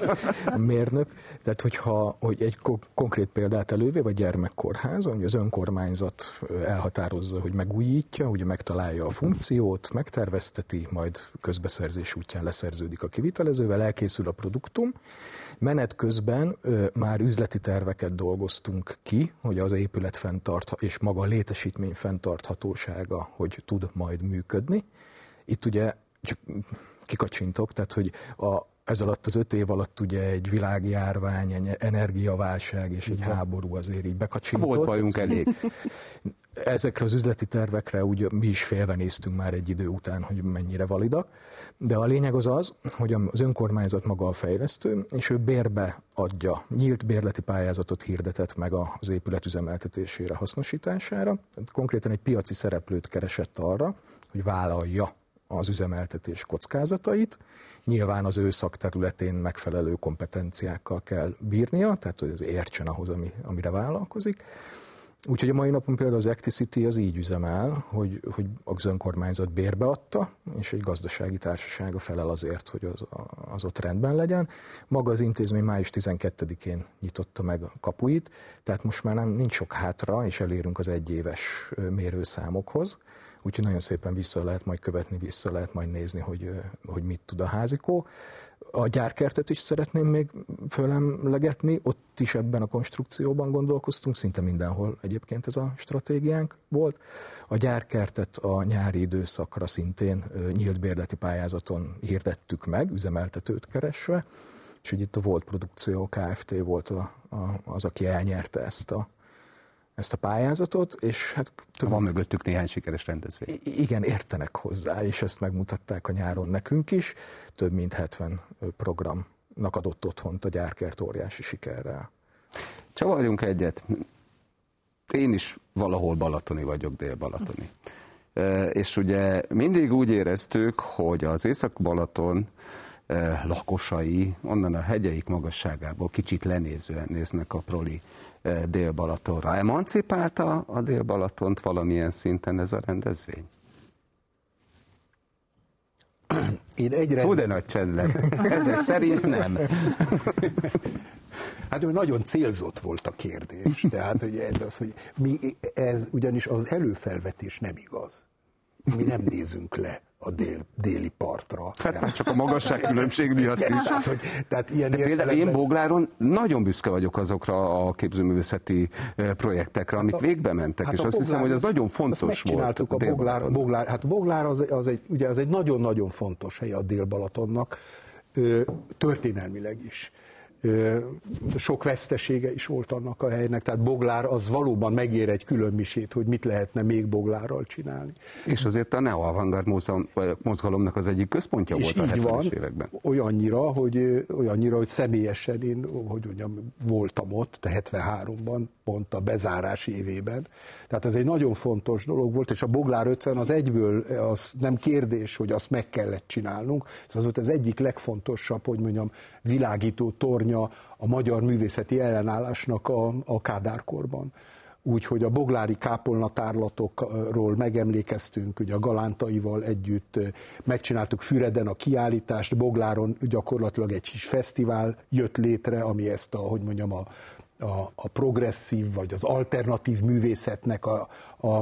a mérnök. Tehát, hogyha hogy egy konkrét példát elővé, vagy gyermekkórház, hogy az önkormányzat elhatározza, hogy megújítja, ugye megtalálja a funkciót, megtervezteti, majd közbeszerzés útján leszerződik a kivitelezővel, elkészül a produktum. Menet közben ö, már üzleti terveket dolgoztunk ki, hogy az épület fenntart, és maga a létesítmény fenntarthatósága, hogy tud majd működni. Itt ugye csak kikacsintok, tehát hogy a, ez alatt az öt év alatt ugye egy világjárvány, egy energiaválság és egy Igen. háború azért így bekacsintott. Volt bajunk elég. *laughs* Ezekre az üzleti tervekre ugye mi is félve néztünk már egy idő után, hogy mennyire validak, de a lényeg az az, hogy az önkormányzat maga a fejlesztő, és ő bérbe adja, nyílt bérleti pályázatot hirdetett meg az épület üzemeltetésére, hasznosítására. Konkrétan egy piaci szereplőt keresett arra, hogy vállalja az üzemeltetés kockázatait. Nyilván az ő szakterületén megfelelő kompetenciákkal kell bírnia, tehát hogy az értsen ahhoz, ami, amire vállalkozik. Úgyhogy a mai napon például az Acticity az így üzemel, hogy, hogy az önkormányzat bérbe adta, és egy gazdasági társasága felel azért, hogy az, az ott rendben legyen. Maga az intézmény május 12-én nyitotta meg a kapuit, tehát most már nem nincs sok hátra, és elérünk az egyéves mérőszámokhoz úgyhogy nagyon szépen vissza lehet majd követni, vissza lehet majd nézni, hogy, hogy mit tud a házikó. A gyárkertet is szeretném még fölemlegetni, ott is ebben a konstrukcióban gondolkoztunk, szinte mindenhol egyébként ez a stratégiánk volt. A gyárkertet a nyári időszakra szintén nyílt bérleti pályázaton hirdettük meg, üzemeltetőt keresve, és hogy itt a Volt Produkció Kft. volt a, a, az, aki elnyerte ezt a, ezt a pályázatot, és hát... Tudom, Van mögöttük néhány sikeres rendezvény. Igen, értenek hozzá, és ezt megmutatták a nyáron nekünk is. Több mint 70 programnak adott otthont a gyárkert óriási sikerrel. Csavaljunk egyet. Én is valahol balatoni vagyok, dél-balatoni. És ugye mindig úgy éreztük, hogy az Észak-Balaton lakosai onnan a hegyeik magasságából kicsit lenézően néznek a proli Dél-Balatonra. Emancipálta a Dél-Balatont valamilyen szinten ez a rendezvény? Én egy rendez... Hú, de nagy csend. Ezek szerint nem. Hát nagyon célzott volt a kérdés. Tehát, hogy ez az, hogy mi, ez ugyanis az előfelvetés nem igaz. Mi nem nézünk le a dél, déli partra. Hát már csak a magasságkülönbség miatt is. *laughs* Hát, hogy, tehát ilyen De például én Bogláron nagyon büszke vagyok azokra a képzőművészeti eh, projektekre, amik hát végbe mentek, hát és azt hiszem, hogy az nagyon fontos volt. a Boglár, Boglár, hát Boglár az, az, egy, ugye az egy nagyon-nagyon fontos hely a Dél-Balatonnak, történelmileg is sok vesztesége is volt annak a helynek, tehát Boglár az valóban megér egy külön misét, hogy mit lehetne még Boglárral csinálni. És azért a neo mozgalomnak az egyik központja és volt a 70 van, években. Olyannyira, hogy, olyannyira, hogy személyesen én, hogy mondjam, voltam ott, 73-ban, pont a bezárás évében. Tehát ez egy nagyon fontos dolog volt, és a Boglár 50 az egyből, az nem kérdés, hogy azt meg kellett csinálnunk, ez az volt az egyik legfontosabb, hogy mondjam, világító tornya a magyar művészeti ellenállásnak a, a kádárkorban úgyhogy a boglári kápolnatárlatokról megemlékeztünk, ugye a galántaival együtt megcsináltuk Füreden a kiállítást, Bogláron gyakorlatilag egy kis fesztivál jött létre, ami ezt a, hogy mondjam, a a, a progresszív vagy az alternatív művészetnek a, a,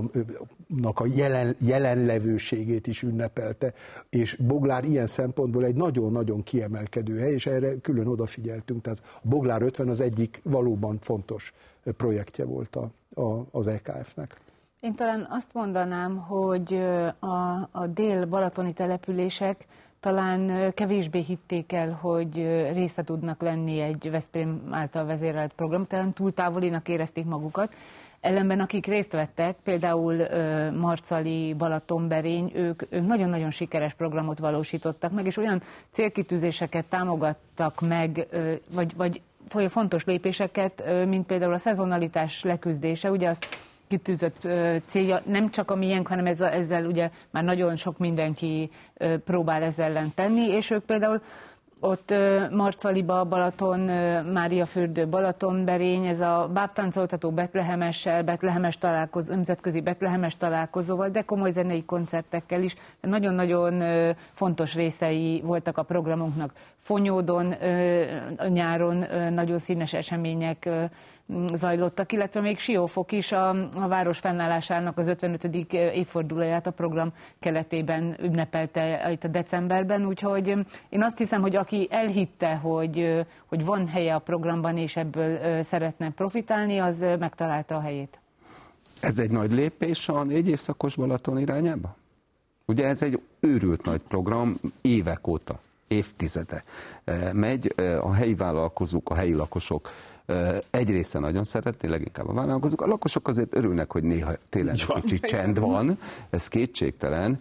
a jelen, jelenlevőségét is ünnepelte, és Boglár ilyen szempontból egy nagyon-nagyon kiemelkedő hely, és erre külön odafigyeltünk, tehát Boglár 50 az egyik valóban fontos projektje volt a, a, az EKF-nek. Én talán azt mondanám, hogy a, a dél-balatoni települések talán kevésbé hitték el, hogy része tudnak lenni egy Veszprém által vezérelt program, talán túl távolinak érezték magukat. Ellenben akik részt vettek, például Marcali, Balatonberény, ők, ők nagyon-nagyon sikeres programot valósítottak meg, és olyan célkitűzéseket támogattak meg, vagy, vagy fontos lépéseket, mint például a szezonalitás leküzdése. Ugye azt kitűzött célja, nem csak a miénk, hanem ezzel, ezzel ugye már nagyon sok mindenki próbál ezzel ellen tenni, és ők például ott Marcaliba, Balaton, Mária fürdő, Balatonberény, ez a bábtáncoltató Betlehemessel, Betlehemes találkozó, nemzetközi Betlehemes találkozóval, de komoly zenei koncertekkel is. Nagyon-nagyon fontos részei voltak a programunknak. Fonyódon, nyáron nagyon színes események zajlottak, illetve még Siófok is a, a város fennállásának az 55. évfordulóját a program keletében ünnepelte itt a decemberben, úgyhogy én azt hiszem, hogy aki elhitte, hogy, hogy van helye a programban és ebből szeretne profitálni, az megtalálta a helyét. Ez egy nagy lépés a négy évszakos Balaton irányába? Ugye ez egy őrült nagy program évek óta, évtizede megy, a helyi vállalkozók, a helyi lakosok egy része nagyon szeretné, leginkább a vállalkozók. A lakosok azért örülnek, hogy néha tényleg egy kicsit csend van, ez kétségtelen,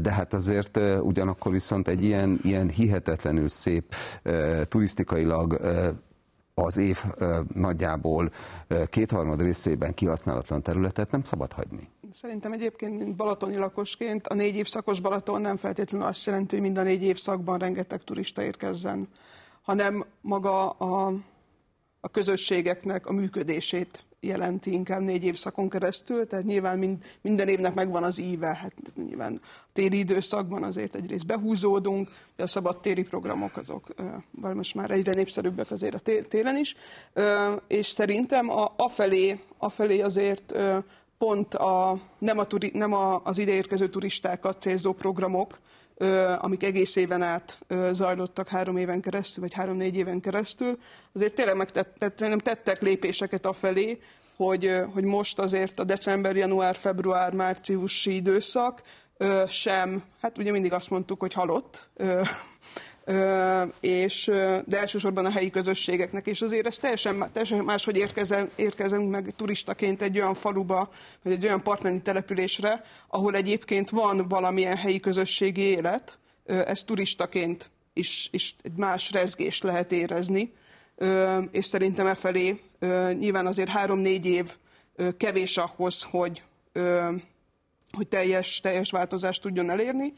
de hát azért ugyanakkor viszont egy ilyen, ilyen hihetetlenül szép turisztikailag az év nagyjából kétharmad részében kihasználatlan területet nem szabad hagyni. Szerintem egyébként, mint balatoni lakosként, a négy évszakos Balaton nem feltétlenül azt jelenti, hogy mind a négy évszakban rengeteg turista érkezzen, hanem maga a a közösségeknek a működését jelenti inkább négy évszakon keresztül, tehát nyilván mind, minden évnek megvan az íve, hát nyilván a téli időszakban azért egyrészt behúzódunk, a szabad téri programok azok vagy most már egyre népszerűbbek azért a télen is, és szerintem a, afelé, afelé azért pont a, nem, a turi, nem a, az ideérkező turistákat célzó programok, amik egész éven át zajlottak három éven keresztül, vagy három-négy éven keresztül, azért tényleg megtettek, nem tettek lépéseket afelé, hogy, hogy most azért a december, január, február, márciusi időszak sem, hát ugye mindig azt mondtuk, hogy halott, és, de elsősorban a helyi közösségeknek, és azért ez teljesen, teljesen máshogy érkezem, érkezünk meg turistaként egy olyan faluba, vagy egy olyan partneri településre, ahol egyébként van valamilyen helyi közösségi élet, ez turistaként is, is egy más rezgést lehet érezni, és szerintem e felé nyilván azért három-négy év kevés ahhoz, hogy hogy teljes, teljes változást tudjon elérni,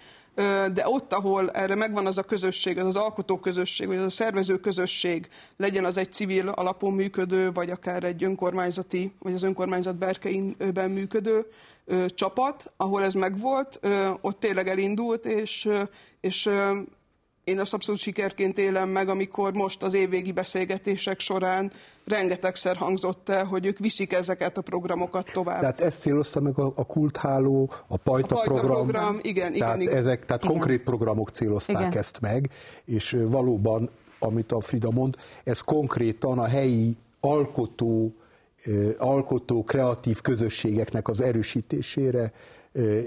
de ott, ahol erre megvan az a közösség, az az alkotó közösség, vagy az a szervező közösség, legyen az egy civil alapon működő, vagy akár egy önkormányzati, vagy az önkormányzat berkeinben működő csapat, ahol ez megvolt, ott tényleg elindult, és, és én azt abszolút sikerként élem meg, amikor most az évvégi beszélgetések során rengetegszer hangzott el, hogy ők viszik ezeket a programokat tovább. Tehát ezt célozta meg a, a kultháló, a pajta, a pajta program. program. Igen, tehát igen, Ezek, tehát igen. konkrét programok célozták igen. ezt meg, és valóban, amit a Frida mond, ez konkrétan a helyi alkotó, alkotó kreatív közösségeknek az erősítésére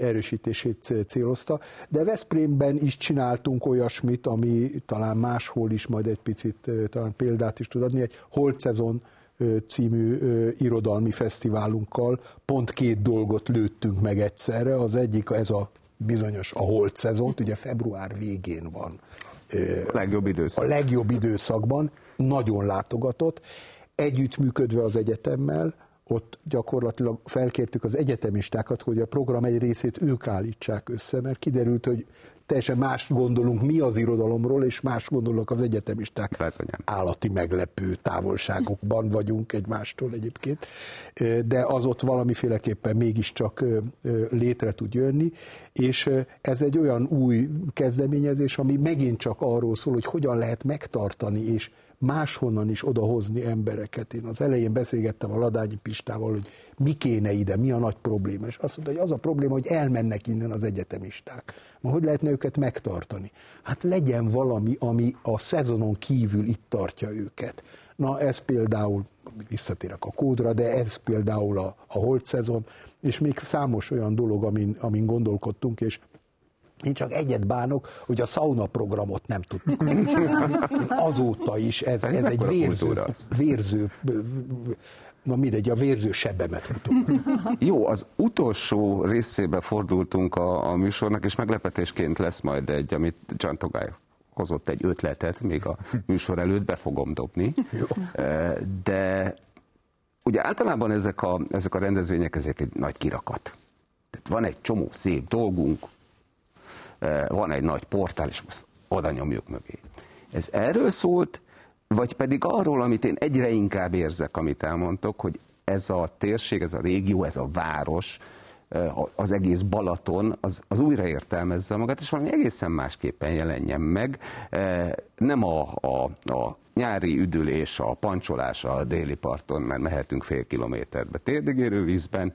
erősítését célozta, de Veszprémben is csináltunk olyasmit, ami talán máshol is majd egy picit talán példát is tud adni, egy Holt Szezon című irodalmi fesztiválunkkal pont két dolgot lőttünk meg egyszerre. Az egyik ez a bizonyos a holt szezont, ugye február végén van. A legjobb időszak. A legjobb időszakban, nagyon látogatott, együttműködve az egyetemmel, ott gyakorlatilag felkértük az egyetemistákat, hogy a program egy részét ők állítsák össze, mert kiderült, hogy teljesen más gondolunk mi az irodalomról, és más gondolnak az egyetemisták. Bezonyám. Állati meglepő távolságokban vagyunk egymástól egyébként, de az ott valamiféleképpen mégiscsak létre tud jönni, és ez egy olyan új kezdeményezés, ami megint csak arról szól, hogy hogyan lehet megtartani és máshonnan is odahozni embereket. Én az elején beszélgettem a Ladányi Pistával, hogy mi kéne ide, mi a nagy probléma. És azt mondta, hogy az a probléma, hogy elmennek innen az egyetemisták. Ma hogy lehetne őket megtartani? Hát legyen valami, ami a szezonon kívül itt tartja őket. Na ez például, visszatérek a kódra, de ez például a, a holt szezon, és még számos olyan dolog, amin, amin gondolkodtunk, és én csak egyet bánok, hogy a sauna programot nem tudtuk megcsinálni. Azóta is ez, ez egy vérző, vérző na mindegy, a vérző sebemet Jó, az utolsó részébe fordultunk a, a műsornak, és meglepetésként lesz majd egy, amit Csantogály hozott egy ötletet, még a műsor előtt be fogom dobni. Jó. De ugye általában ezek a, ezek a rendezvények, ezek egy nagy kirakat. Tehát van egy csomó szép dolgunk, van egy nagy portál, és most oda nyomjuk mögé. Ez erről szólt, vagy pedig arról, amit én egyre inkább érzek, amit elmondtok, hogy ez a térség, ez a régió, ez a város, az egész Balaton, az, az újraértelmezze magát, és valami egészen másképpen jelenjen meg. Nem a, a, a nyári üdülés, a pancsolás a déli parton, mert mehetünk fél kilométerbe térdigérő vízben,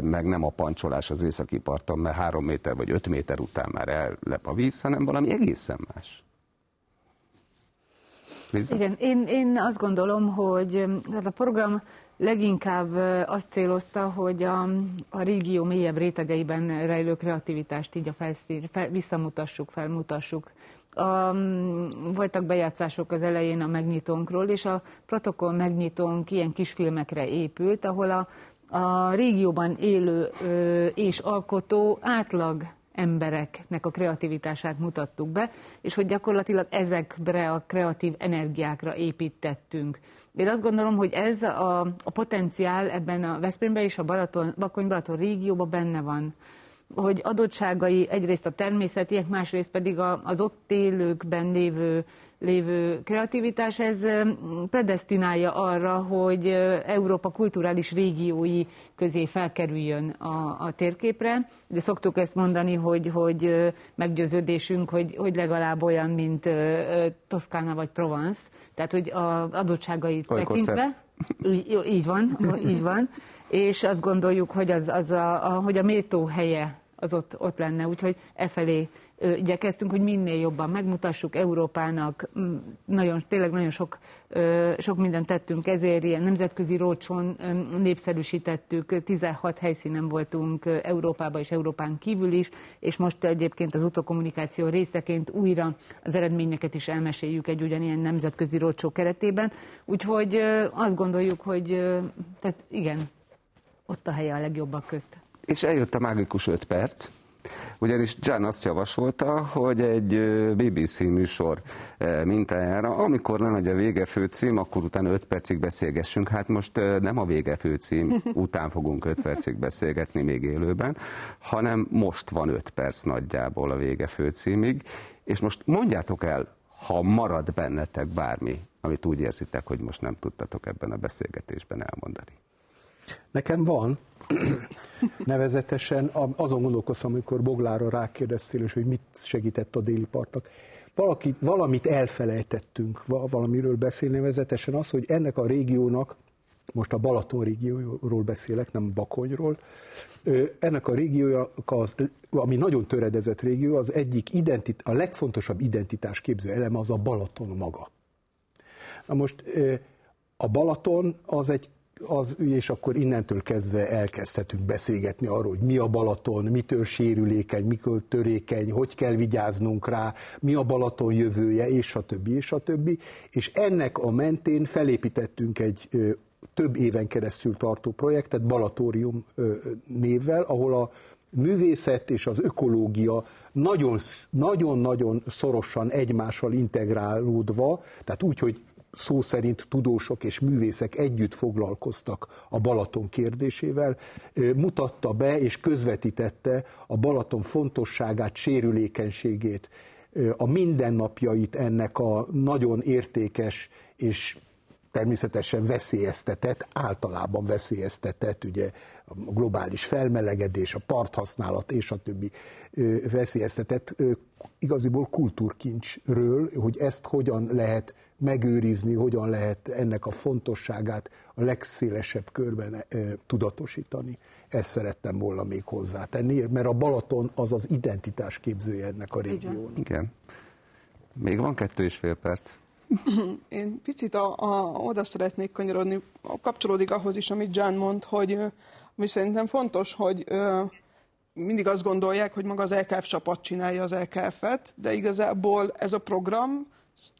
meg nem a pancsolás az északi parton, mert három méter vagy öt méter után már ellep a víz, hanem valami egészen más. Liza? Igen, én, én azt gondolom, hogy hát a program leginkább azt célozta, hogy a, a régió mélyebb rétegeiben rejlő kreativitást így a felszín, fel, visszamutassuk, felmutassuk. A, voltak bejátszások az elején a megnyitónkról, és a protokoll megnyitónk ilyen kisfilmekre épült, ahol a, a régióban élő ö, és alkotó átlag embereknek a kreativitását mutattuk be, és hogy gyakorlatilag ezekre a kreatív energiákra építettünk. Én azt gondolom, hogy ez a, a potenciál ebben a Veszprémben és a Balaton, Bakony-Balaton régióban benne van hogy adottságai egyrészt a természetiek, másrészt pedig az ott élőkben lévő, lévő kreativitás, ez predestinálja arra, hogy Európa kulturális régiói közé felkerüljön a, a térképre. De szoktuk ezt mondani, hogy, hogy meggyőződésünk, hogy, hogy legalább olyan, mint Toszkána vagy Provence, tehát hogy az adottságait Olykor tekintve. Így, így van, így van. És azt gondoljuk, hogy, az, az a, a, hogy a méltó helye az ott, ott lenne, úgyhogy e felé igyekeztünk, hogy minél jobban megmutassuk Európának, nagyon, tényleg nagyon sok, sok mindent tettünk ezért, ilyen nemzetközi rócson népszerűsítettük, 16 helyszínen voltunk Európában és Európán kívül is, és most egyébként az utókommunikáció részeként újra az eredményeket is elmeséljük egy ugyanilyen nemzetközi rócsó keretében, úgyhogy azt gondoljuk, hogy tehát igen, ott a helye a legjobbak közt. És eljött a mágikus 5 perc, ugyanis Jan azt javasolta, hogy egy BBC műsor mintájára, amikor lenne a vége főcím, akkor utána 5 percig beszélgessünk. Hát most nem a vége főcím *laughs* után fogunk 5 percig beszélgetni még élőben, hanem most van 5 perc nagyjából a vége főcímig, és most mondjátok el, ha marad bennetek bármi, amit úgy érzitek, hogy most nem tudtatok ebben a beszélgetésben elmondani. Nekem van, *clears throat* nevezetesen azon gondolkoztam, amikor Boglára rákérdeztél, és hogy mit segített a déli partnak. Valaki, valamit elfelejtettünk valamiről beszélni, nevezetesen az, hogy ennek a régiónak, most a Balaton régióról beszélek, nem Bakonyról, ennek a régiója, az, ami nagyon töredezett régió, az egyik identit, a legfontosabb identitás képző eleme az a Balaton maga. Na most a Balaton az egy az, és akkor innentől kezdve elkezdhetünk beszélgetni arról, hogy mi a Balaton, mitől sérülékeny, mikor törékeny, hogy kell vigyáznunk rá, mi a Balaton jövője, és a többi, és a többi. És ennek a mentén felépítettünk egy több éven keresztül tartó projektet, Balatórium névvel, ahol a művészet és az ökológia nagyon-nagyon szorosan egymással integrálódva, tehát úgy, hogy szó szerint tudósok és művészek együtt foglalkoztak a Balaton kérdésével, mutatta be és közvetítette a Balaton fontosságát, sérülékenységét, a mindennapjait ennek a nagyon értékes és természetesen veszélyeztetett, általában veszélyeztetett, ugye a globális felmelegedés, a parthasználat és a többi veszélyeztetett igaziból kultúrkincsről, hogy ezt hogyan lehet megőrizni, hogyan lehet ennek a fontosságát a legszélesebb körben tudatosítani. Ezt szerettem volna még hozzátenni, mert a Balaton az az identitás képzője ennek a régiónak. Igen. Még van kettő és fél perc. *laughs* Én picit a, a, oda szeretnék kanyarodni, kapcsolódik ahhoz is, amit John mond, hogy mi szerintem fontos, hogy ö, mindig azt gondolják, hogy maga az LKF csapat csinálja az LKF-et, de igazából ez a program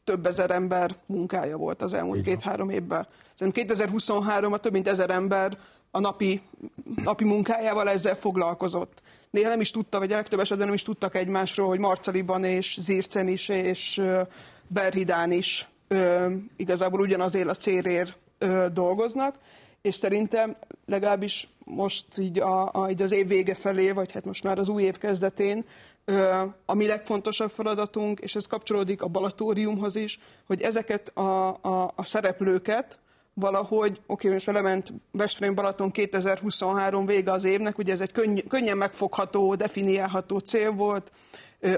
több ezer ember munkája volt az elmúlt két-három évben. Szerintem 2023-ban több mint ezer ember a napi, napi munkájával ezzel foglalkozott. Néha nem is tudta, vagy a legtöbb esetben nem is tudtak egymásról, hogy Marcaliban és Zircen is, és Berhidán is ö, igazából ugyanazért a célért ö, dolgoznak, és szerintem legalábbis most így, a, a, így az év vége felé, vagy hát most már az új év kezdetén, ö, a mi legfontosabb feladatunk, és ez kapcsolódik a Balatóriumhoz is, hogy ezeket a, a, a szereplőket, valahogy, oké, most lement Veszprém Balaton 2023 vége az évnek, ugye ez egy könny, könnyen megfogható, definiálható cél volt,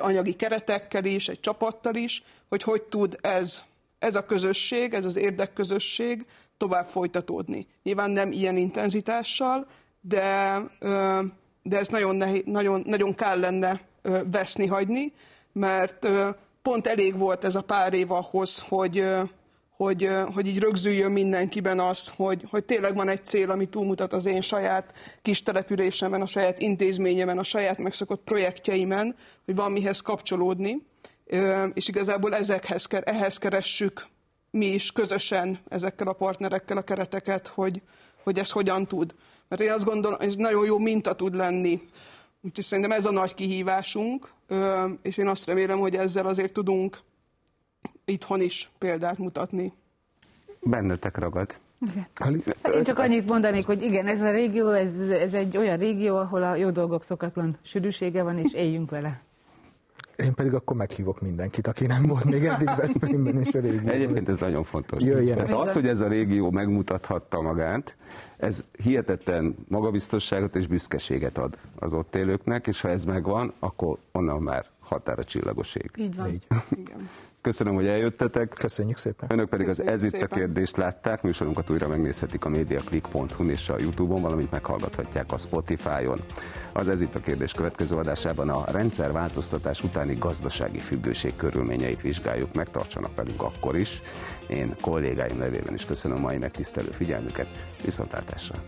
anyagi keretekkel is, egy csapattal is, hogy hogy tud ez, ez a közösség, ez az érdekközösség tovább folytatódni. Nyilván nem ilyen intenzitással, de, de ez nagyon, nehéz, nagyon, nagyon kár lenne veszni, hagyni, mert pont elég volt ez a pár év ahhoz, hogy, hogy, hogy így rögzüljön mindenkiben az, hogy, hogy tényleg van egy cél, ami túlmutat az én saját kis településemen, a saját intézményemen, a saját megszokott projektjeimen, hogy van mihez kapcsolódni, és igazából ezekhez, ehhez keressük mi is közösen ezekkel a partnerekkel a kereteket, hogy, hogy ez hogyan tud. Mert én azt gondolom, ez nagyon jó minta tud lenni. Úgyhogy szerintem ez a nagy kihívásunk, és én azt remélem, hogy ezzel azért tudunk itthon is példát mutatni. Bennetek ragad. Hát *laughs* én csak annyit mondanék, hogy igen, ez a régió, ez, ez egy olyan régió, ahol a jó dolgok szokatlan sűrűsége van, és éljünk vele. Én pedig akkor meghívok mindenkit, aki nem volt még eddig Veszprémben és a régióban. Egyébként ez nagyon fontos. Jöjjenek. Az, hogy ez a régió megmutathatta magát, ez hihetetlen magabiztosságot és büszkeséget ad az ott élőknek, és ha ez megvan, akkor onnan már határa csillagoség. Így van. Így. Igen. Köszönöm, hogy eljöttetek. Köszönjük szépen. Önök pedig Köszönjük az Ez itt a szépen. kérdést látták. Műsorunkat újra megnézhetik a mediaclick.hu és a Youtube-on, valamint meghallgathatják a Spotify-on. Az Ez itt a kérdés következő adásában a rendszerváltoztatás utáni gazdasági függőség körülményeit vizsgáljuk meg. Tartsanak velünk akkor is. Én kollégáim nevében is köszönöm a mai megtisztelő figyelmüket. Viszontlátásra!